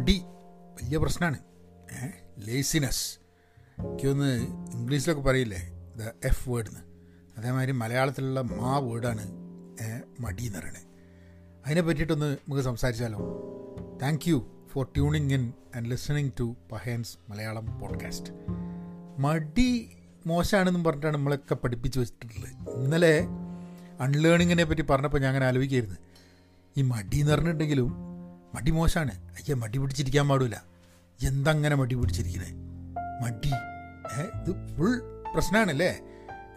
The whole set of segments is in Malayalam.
മടി. വലിയ പ്രശ്നമാണ് ലേസിനെസ് എനിക്കൊന്ന് ഇംഗ്ലീഷിലൊക്കെ പറയില്ലേ? ദ എഫ് വേർഡെന്ന് അതേമാതിരി മലയാളത്തിലുള്ള മാ വേർഡാണ് മടി എന്ന് പറയുന്നത് അതിനെ പറ്റിയിട്ടൊന്ന് നമുക്ക് സംസാരിച്ചാലോ? Thank you for tuning in and listening to പഹേൻസ് Malayalam podcast മടി മോശമാണെന്നും പറഞ്ഞിട്ടാണ് നമ്മളൊക്കെ പഠിപ്പിച്ച് വെച്ചിട്ടുള്ളത്. ഇന്നലെ അൺലേണിങ്ങിനെ പറ്റി പറഞ്ഞപ്പോൾ ഞാൻ അങ്ങനെ ആലോചിക്കായിരുന്നു. ഈ മടി എന്ന് പറഞ്ഞിട്ടുണ്ടെങ്കിലും മടി മോശമാണ് അയ്യ മടി പിടിച്ചിരിക്കാൻ പാടില്ല. എന്തങ്ങനെ മടി പിടിച്ചിരിക്കുന്നത് മടി. ഇത് ഫുൾ പ്രശ്നമാണല്ലേ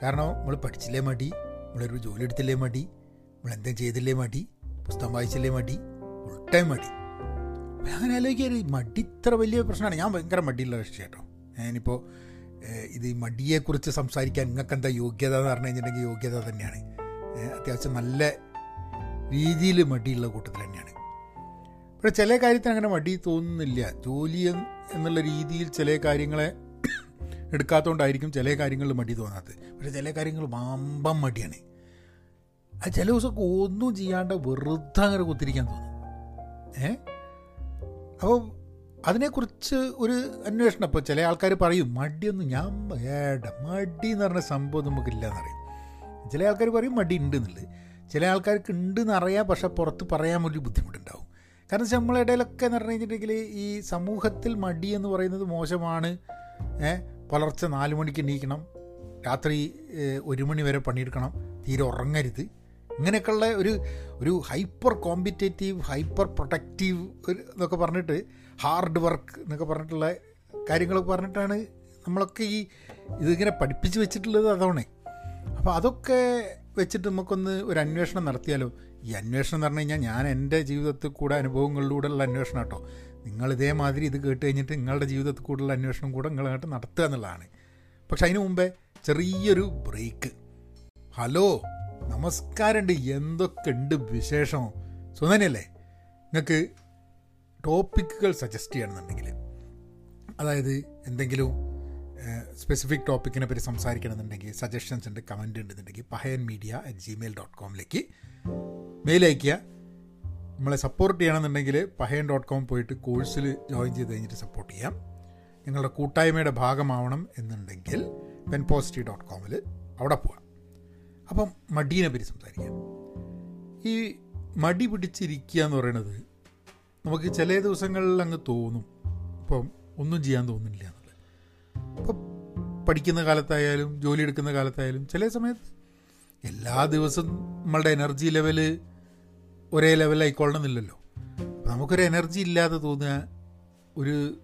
കാരണം നമ്മൾ പഠിച്ചില്ലേ മടി? നമ്മളൊരു ജോലി എടുത്തില്ലേ മടി? നമ്മൾ എന്തെങ്കിലും ചെയ്തില്ലേ മടി? പുസ്തകം വായിച്ചില്ലേ മടി? ഫുൾ ടൈം മടി. അങ്ങനെ ആലോചിക്കാറ് മടി ഇത്ര വലിയ പ്രശ്നമാണ് ഞാൻ ഭയങ്കര മടിയുള്ള കക്ഷി കേട്ടോ. ഞാനിപ്പോൾ ഇത് മടിയെക്കുറിച്ച് സംസാരിക്കാൻ നിങ്ങൾക്ക് എന്താ യോഗ്യത എന്ന് പറഞ്ഞു കഴിഞ്ഞിട്ടുണ്ടെങ്കിൽ യോഗ്യത തന്നെയാണ്. അത്യാവശ്യം നല്ല രീതിയിൽ മടിയുള്ള കൂട്ടത്തിൽ തന്നെയാണ്. പക്ഷേ ചില കാര്യത്തിന് അങ്ങനെ മടി തോന്നുന്നില്ല. ജോലി എന്നുള്ള രീതിയിൽ ചില കാര്യങ്ങളെ എടുക്കാത്തതുകൊണ്ടായിരിക്കും ചില കാര്യങ്ങളിൽ മടി തോന്നാത്തത്. പക്ഷെ ചില കാര്യങ്ങൾ മാമ്പം മടിയാണ്. അത് ചില ദിവസമൊക്കെ ഒന്നും ചെയ്യാണ്ട് വെറുതെ അങ്ങനെ കുത്തിരിക്കാൻ തോന്നും. ഏ? അപ്പോൾ അതിനെക്കുറിച്ച് ഒരു അന്വേഷണം. ഇപ്പോൾ ചില ആൾക്കാർ പറയും മടിയൊന്നും ഞാൻ ഏട മടി എന്ന് പറഞ്ഞ സംഭവം നമുക്കില്ല എന്നറിയും ചില ആൾക്കാർ പറയും മടി ഉണ്ട് എന്നുള്ളത്. ചില ആൾക്കാർക്ക് ഉണ്ട് എന്നറിയാം പക്ഷെ പുറത്ത് പറയാൻ വലിയ ബുദ്ധിമുട്ടുണ്ടാവും. കാരണം വെച്ചാൽ നമ്മളെ ഇടയിലൊക്കെ എന്ന് പറഞ്ഞു കഴിഞ്ഞിട്ടുണ്ടെങ്കിൽ ഈ സമൂഹത്തിൽ മടി എന്ന് പറയുന്നത് മോശമാണ്. പുലർച്ചെ നാല് മണിക്ക് എണീക്കണം. രാത്രി ഒരു മണി വരെ പണിയെടുക്കണം. തീരെ ഉറങ്ങരുത്. ഇങ്ങനെയൊക്കെയുള്ള ഒരു ഒരു ഹൈപ്പർ കോമ്പറ്റേറ്റീവ് ഹൈപ്പർ പ്രൊട്ടക്റ്റീവ് എന്നൊക്കെ പറഞ്ഞിട്ട് ഹാർഡ് വർക്ക് എന്നൊക്കെ പറഞ്ഞിട്ടുള്ള കാര്യങ്ങളൊക്കെ പറഞ്ഞിട്ടാണ് നമ്മളൊക്കെ ഈ ഇതിങ്ങനെ പഠിപ്പിച്ച് വെച്ചിട്ടുള്ളത് അതാണ്. അപ്പോൾ അതൊക്കെ വെച്ചിട്ട് നമുക്കൊന്ന് ഒരു അന്വേഷണം നടത്തിയാലോ? ഈ അന്വേഷണം എന്ന് പറഞ്ഞു കഴിഞ്ഞാൽ ഞാൻ എന്റെ ജീവിതത്തിൽ കൂടെ അനുഭവങ്ങളിലൂടെയുള്ള അന്വേഷണം കേട്ടോ. നിങ്ങൾ ഇതേമാതിരി ഇത് കേട്ട് കഴിഞ്ഞിട്ട് നിങ്ങളുടെ ജീവിതത്തിൽ കൂടെയുള്ള അന്വേഷണം കൂടെ നിങ്ങളായിട്ട് നടത്തുക എന്നുള്ളതാണ്. പക്ഷെ അതിന് മുമ്പേ ചെറിയൊരു ബ്രേക്ക്. ഹലോ നമസ്കാരമുണ്ട്. എന്തൊക്കെയുണ്ട് വിശേഷം? സുന്ദരല്ലേ നിങ്ങൾക്ക് ടോപ്പിക്കുകൾ സജസ്റ്റ് ചെയ്യണമെന്നുണ്ടെങ്കിൽ. അതായത് എന്തെങ്കിലും സ്പെസിഫിക് ടോപ്പിക്കിനെ പറ്റി സംസാരിക്കണമെന്നുണ്ടെങ്കിൽ സജഷൻസ് ഉണ്ട് കമന്റ് ഉണ്ടെന്നുണ്ടെങ്കിൽ Pahayan media at Gmail dot കോമിലേക്ക് mail അയയ്ക്കുക. നമ്മളെ സപ്പോർട്ട് ചെയ്യണമെന്നുണ്ടെങ്കിൽ പഹയൻ ഡോട്ട് കോം പോയിട്ട് കോഴ്സിൽ ജോയിൻ ചെയ്ത് കഴിഞ്ഞിട്ട് സപ്പോർട്ട് ചെയ്യാം. നിങ്ങളുടെ കൂട്ടായ്മയുടെ ഭാഗമാവണം എന്നുണ്ടെങ്കിൽ പെൻ പോസിറ്റീവ് ഡോട്ട് കോമിൽ അവിടെ പോവാം. അപ്പം മടീനെ പറ്റി സംസാരിക്കാം. ഈ മടി പിടിച്ചിരിക്കുക എന്ന് പറയുന്നത് നമുക്ക് ചില ദിവസങ്ങളിൽ അങ്ങ് തോന്നും. ഇപ്പം ഒന്നും ചെയ്യാൻ തോന്നുന്നില്ല എന്നുള്ളത്. ഇപ്പം പഠിക്കുന്ന കാലത്തായാലും ജോലി എടുക്കുന്ന കാലത്തായാലും ചില സമയത്ത് എല്ലാ ദിവസവും നമ്മളുടെ എനർജി ലെവൽ ഒരേ ലെവലായിക്കൊള്ളണമെന്നില്ലല്ലോ നമുക്കൊരു എനർജി ഇല്ലാതെ തോന്നുക ഒരു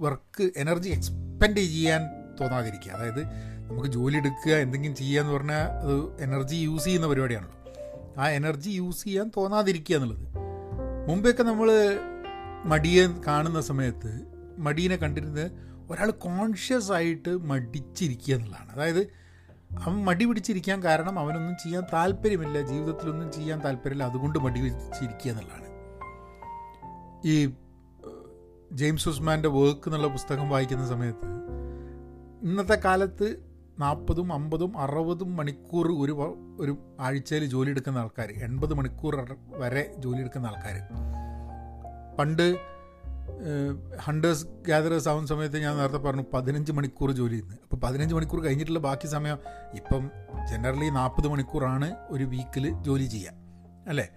വർക്ക് എനർജി എക്സ്പെൻഡ് ചെയ്യാൻ തോന്നാതിരിക്കുക. അതായത് നമുക്ക് ജോലി എടുക്കുക എന്തെങ്കിലും ചെയ്യുക എന്ന് പറഞ്ഞാൽ അത് എനർജി യൂസ് ചെയ്യുന്ന പരിപാടിയാണല്ലോ. ആ എനർജി യൂസ് ചെയ്യാൻ തോന്നാതിരിക്കുക എന്നുള്ളത്. മുമ്പെയൊക്കെ നമ്മൾ മടിയെ കാണുന്ന സമയത്ത് മടീനെ കണ്ടിരുന്നത് ഒരാൾ കോൺഷ്യസ് ആയിട്ട് മടിച്ചിരിക്കുക എന്നുള്ളതാണ്. അതായത് അവൻ മടി പിടിച്ചിരിക്കാൻ കാരണം അവനൊന്നും ചെയ്യാൻ താല്പര്യമില്ല ജീവിതത്തിലൊന്നും ചെയ്യാൻ താല്പര്യമില്ല അതുകൊണ്ട് മടി പിടിച്ചിരിക്കുക എന്നുള്ളതാണ്. ഈ ജെയിംസ് ഉസ്മാന്റെ വർക്ക് എന്നുള്ള പുസ്തകം വായിക്കുന്ന സമയത്ത് ഇന്നത്തെ കാലത്ത് നാൽപ്പതും അമ്പതും അറുപതും മണിക്കൂർ ഒരു ഒരു ആഴ്ചയിൽ ജോലി എടുക്കുന്ന ആൾക്കാർ എൺപത് മണിക്കൂർ വരെ ജോലി എടുക്കുന്ന ആൾക്കാർ പണ്ട് ഹണ്ടേഴ്സ് ഗ്യാദറേഴ്സ് ആവുന്ന സമയത്ത് ഞാൻ നേരത്തെ പറഞ്ഞു പതിനഞ്ച് മണിക്കൂർ ജോലി ചെയ്യുന്നത്. അപ്പോൾ പതിനഞ്ച് മണിക്കൂർ കഴിഞ്ഞിട്ടുള്ള ബാക്കി സമയം ഇപ്പം ജനറലി നാൽപ്പത് മണിക്കൂറാണ് ഒരു വീക്കിൽ ജോലി ചെയ്യുക. അല്ലേ?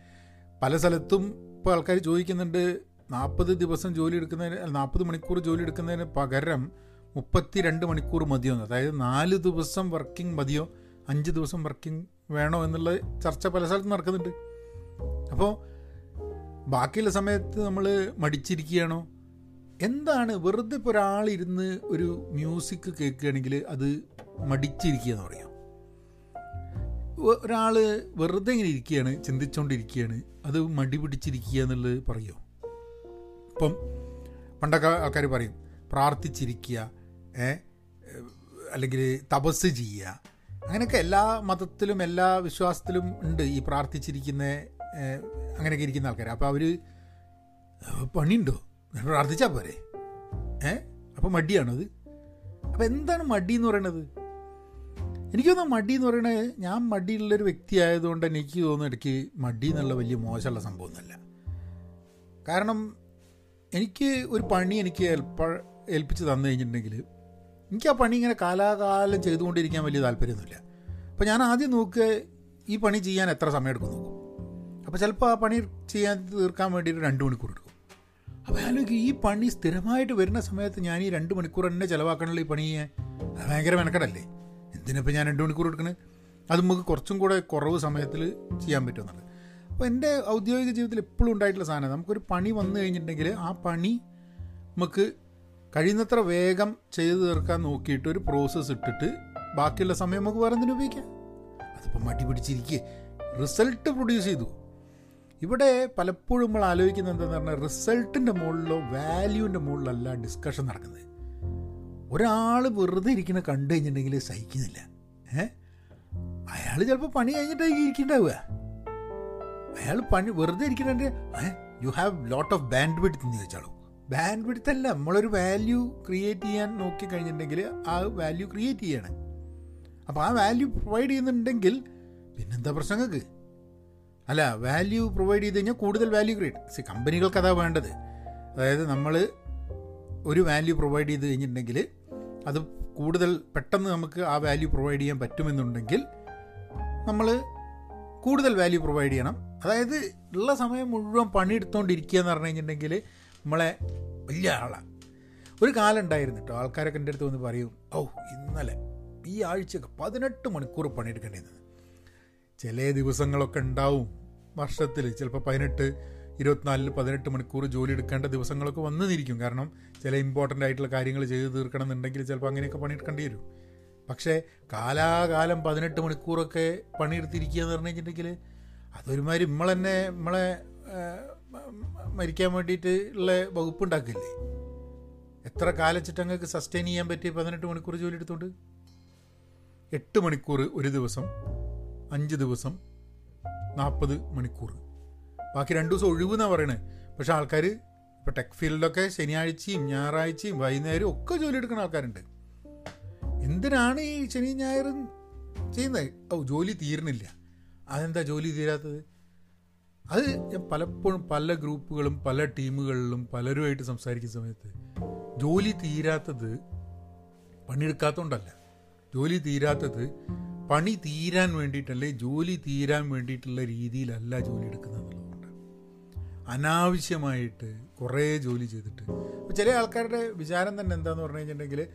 പല സ്ഥലത്തും ഇപ്പോൾ ആൾക്കാർ ചോദിക്കുന്നുണ്ട് നാൽപ്പത് ദിവസം ജോലി എടുക്കുന്നതിന് നാൽപ്പത് മണിക്കൂർ ജോലി എടുക്കുന്നതിന് പകരം മുപ്പത്തി രണ്ട് മണിക്കൂർ മതിയോ അതായത് നാല് ദിവസം വർക്കിംഗ് മതിയോ അഞ്ച് ദിവസം വർക്കിംഗ് വേണോ എന്നുള്ള ചർച്ച പല സ്ഥലത്തും നടക്കുന്നുണ്ട്. അപ്പോൾ ബാക്കിയുള്ള സമയത്ത് നമ്മൾ മടിച്ചിരിക്കുകയാണോ? എന്താണ് വെറുതെ ഇപ്പോൾ ഒരാളിരുന്ന് ഒരു മ്യൂസിക് കേൾക്കുകയാണെങ്കിൽ അത് മടിച്ചിരിക്കുക എന്ന് പറയാം. ഒരാൾ വെറുതെ ഇങ്ങനെ ഇരിക്കുകയാണ് ചിന്തിച്ചുകൊണ്ടിരിക്കുകയാണ് അത് മടി പിടിച്ചിരിക്കുക എന്നുള്ളത് പറയുമോ ഇപ്പം പണ്ടൊക്കെ ആൾക്കാർ പറയും പ്രാർത്ഥിച്ചിരിക്കുക അല്ലെങ്കിൽ തപസ് ചെയ്യുക. അങ്ങനെയൊക്കെ എല്ലാ മതത്തിലും എല്ലാ വിശ്വാസത്തിലും ഉണ്ട് ഈ പ്രാർത്ഥിച്ചിരിക്കുന്ന അങ്ങനെയൊക്കെ ഇരിക്കുന്ന ആൾക്കാർ അപ്പോൾ അവർ പണിയുണ്ടോ? പ്രാർത്ഥിച്ചാൽ പോരെ. ഏ അപ്പോൾ മടിയാണത്. അപ്പോൾ എന്താണ് മടി എന്ന് പറയണത്? എനിക്ക് തോന്നുന്നു മടി എന്ന് പറയണത് ഞാൻ മടിയുള്ളൊരു വ്യക്തി ആയതുകൊണ്ട് എനിക്ക് തോന്നുന്നു ഇടയ്ക്ക് മടി എന്നുള്ള വലിയ മോശമുള്ള സംഭവമൊന്നുമല്ല. കാരണം എനിക്ക് ഒരു പണി എനിക്ക് ഏൽപ്പ ഏൽപ്പിച്ച് തന്നു കഴിഞ്ഞിട്ടുണ്ടെങ്കിൽ എനിക്ക് ആ പണി ഇങ്ങനെ കാലാകാലം ചെയ്തുകൊണ്ടിരിക്കാൻ വലിയ താല്പര്യമൊന്നുമില്ല. അപ്പോൾ ഞാൻ ആദ്യം നോക്കുക ഈ പണി ചെയ്യാൻ എത്ര സമയം എടുക്കും അപ്പോൾ ചിലപ്പോൾ ആ പണി ചെയ്യാൻ തീർക്കാൻ വേണ്ടിയിട്ട് രണ്ട് മണിക്കൂർ എടുക്കും. അപ്പോൾ ആലോചിക്കും ഈ പണി സ്ഥിരമായിട്ട് വരുന്ന സമയത്ത് ഞാൻ ഈ രണ്ട് മണിക്കൂർ തന്നെ ചിലവാക്കണല്ലോ ഈ പണിയെ അത് ഭയങ്കര മെനക്കടല്ലേ? എന്തിനിപ്പോൾ ഞാൻ രണ്ട് മണിക്കൂർ എടുക്കണത് അത് നമുക്ക് കുറച്ചും കൂടെ കുറവ് സമയത്തിൽ ചെയ്യാൻ പറ്റുമെന്നുള്ളത്. അപ്പോൾ എന്റെ ഔദ്യോഗിക ജീവിതത്തിൽ എപ്പോഴും ഉണ്ടായിട്ടുള്ള സാധനം നമുക്കൊരു പണി വന്നു കഴിഞ്ഞിട്ടുണ്ടെങ്കിൽ ആ പണി നമുക്ക് കഴിയുന്നത്ര വേഗം ചെയ്തു തീർക്കാൻ നോക്കിയിട്ട് ഒരു പ്രോസസ്സ് ഇട്ടിട്ട് ബാക്കിയുള്ള സമയം നമുക്ക് വേറെ എന്തിനു ഉപയോഗിക്കാം? അതിപ്പോൾ മടി പിടിച്ചിരിക്കുക റിസൾട്ട് പ്രൊഡ്യൂസ് ചെയ്തു. ഇവിടെ പലപ്പോഴും നമ്മൾ ആലോചിക്കുന്നത് എന്താണെന്ന് പറഞ്ഞാൽ റിസൾട്ടിന്റെ മുകളിലോ വാല്യൂവിന്റെ മുകളിലല്ല ഡിസ്കഷൻ നടക്കുന്നത്. ഒരാൾ വെറുതെ ഇരിക്കുന്ന കണ്ടു കഴിഞ്ഞിട്ടുണ്ടെങ്കിൽ സഹിക്കുന്നില്ല. ഏഹ് അയാൾ ചിലപ്പോൾ പണി കഴിഞ്ഞിട്ടായിരിക്കും ഇരിക്കണ്ടാവുക അയാൾ പണി വെറുതെ ഇരിക്കുന്നുണ്ട് you have lot of bandwidth എന്ന് ചോദിച്ചാളൂ ബാൻഡ് വിഡ്ത്ത് അല്ല നമ്മളൊരു വാല്യൂ ക്രിയേറ്റ് ചെയ്യാൻ നോക്കി കഴിഞ്ഞിട്ടുണ്ടെങ്കിൽ ആ വാല്യൂ ക്രിയേറ്റ് ചെയ്യണം. അപ്പോൾ ആ വാല്യൂ പ്രൊവൈഡ് ചെയ്യുന്നുണ്ടെങ്കിൽ പിന്നെന്താ പ്രശ്നങ്ങൾക്ക് അല്ല വാല്യൂ പ്രൊവൈഡ് ചെയ്ത് കഴിഞ്ഞാൽ കൂടുതൽ വാല്യൂ ക്രിയേറ്റ് സി കമ്പനികൾക്ക് അതാ വേണ്ടത്. അതായത് നമ്മൾ ഒരു വാല്യൂ പ്രൊവൈഡ് ചെയ്ത് കഴിഞ്ഞിട്ടുണ്ടെങ്കിൽ അത് കൂടുതൽ പെട്ടെന്ന് നമുക്ക് ആ വാല്യൂ പ്രൊവൈഡ് ചെയ്യാൻ പറ്റുമെന്നുണ്ടെങ്കിൽ നമ്മൾ കൂടുതൽ വാല്യൂ പ്രൊവൈഡ് ചെയ്യണം. അതായത് ഉള്ള സമയം മുഴുവൻ പണിയെടുത്തുകൊണ്ടിരിക്കുക എന്ന് പറഞ്ഞു കഴിഞ്ഞിട്ടുണ്ടെങ്കിൽ നമ്മളെ വലിയ ആളാണ് ഒരു കാലം ഉണ്ടായിരുന്നു കേട്ടോ ആൾക്കാരൊക്കെ എന്റെ അടുത്ത് വന്ന് പറയും ഓ ഇന്നലെ ഈ ആഴ്ചയൊക്കെ പതിനെട്ട് മണിക്കൂർ പണിയെടുക്കേണ്ടിയിരുന്നത്. ചില ദിവസങ്ങളൊക്കെ ഉണ്ടാവും. വർഷത്തിൽ ചിലപ്പോൾ പതിനെട്ട് ഇരുപത്തിനാലിൽ പതിനെട്ട് മണിക്കൂർ ജോലി എടുക്കേണ്ട ദിവസങ്ങളൊക്കെ വന്നിരിക്കും. കാരണം ചില ഇമ്പോർട്ടന്റ് ആയിട്ടുള്ള കാര്യങ്ങൾ ചെയ്ത് തീർക്കണം എന്നുണ്ടെങ്കിൽ ചിലപ്പോൾ അങ്ങനെയൊക്കെ പണിയെടുക്കേണ്ടി വരും. പക്ഷേ കാലാകാലം പതിനെട്ട് മണിക്കൂറൊക്കെ പണിയെടുത്തിരിക്കുക എന്ന് പറഞ്ഞു കഴിഞ്ഞിട്ടുണ്ടെങ്കിൽ അതൊരുമാതിരി നമ്മളെന്നെ നമ്മളെ മരിക്കാൻ വേണ്ടിയിട്ട് ഉള്ള വകുപ്പ് ഉണ്ടാക്കില്ലേ? എത്ര കാലച്ചിട്ട് അങ്ങക്ക് സസ്റ്റെയിൻ ചെയ്യാൻ പറ്റിയ പതിനെട്ട് മണിക്കൂർ ജോലി എടുത്തുകൊണ്ട് എട്ട് മണിക്കൂർ ഒരു ദിവസം അഞ്ച് ദിവസം നാൽപ്പത് മണിക്കൂർ. ബാക്കി രണ്ട് ദിവസം ഒഴിവെന്നാണ് പറയണേ. പക്ഷെ ആൾക്കാർ ഇപ്പോൾ ടെക് ഫീൽഡിലൊക്കെ ശനിയാഴ്ചയും ഞായറാഴ്ചയും വൈകുന്നേരവും ഒക്കെ ജോലി എടുക്കുന്ന ആൾക്കാരുണ്ട്. എന്തിനാണ് ഈ ശനി ഞായറും ചെയ്യുന്നത് ഓ ജോലി തീരുന്നില്ല. അതെന്താ ജോലി തീരാത്തത്? അത് ഞാൻ പലപ്പോഴും പല ഗ്രൂപ്പുകളും പല ടീമുകളിലും പലരുമായിട്ട് സംസാരിക്കുന്ന സമയത്ത് ജോലി തീരാത്തത് പണിയെടുക്കാത്തതുകൊണ്ടല്ല ജോലി തീരാത്തത് പണി തീരാൻ വേണ്ടിയിട്ടല്ലേ ജോലി തീരാൻ വേണ്ടിയിട്ടുള്ള രീതിയിലല്ല ജോലി എടുക്കുന്നത് എന്നുള്ളതുകൊണ്ട്. അനാവശ്യമായിട്ട് കുറേ ജോലി ചെയ്തിട്ട്. അപ്പോൾ ചില ആൾക്കാരുടെ വിചാരം തന്നെ എന്താന്ന് പറഞ്ഞു കഴിഞ്ഞിട്ടുണ്ടെങ്കിൽ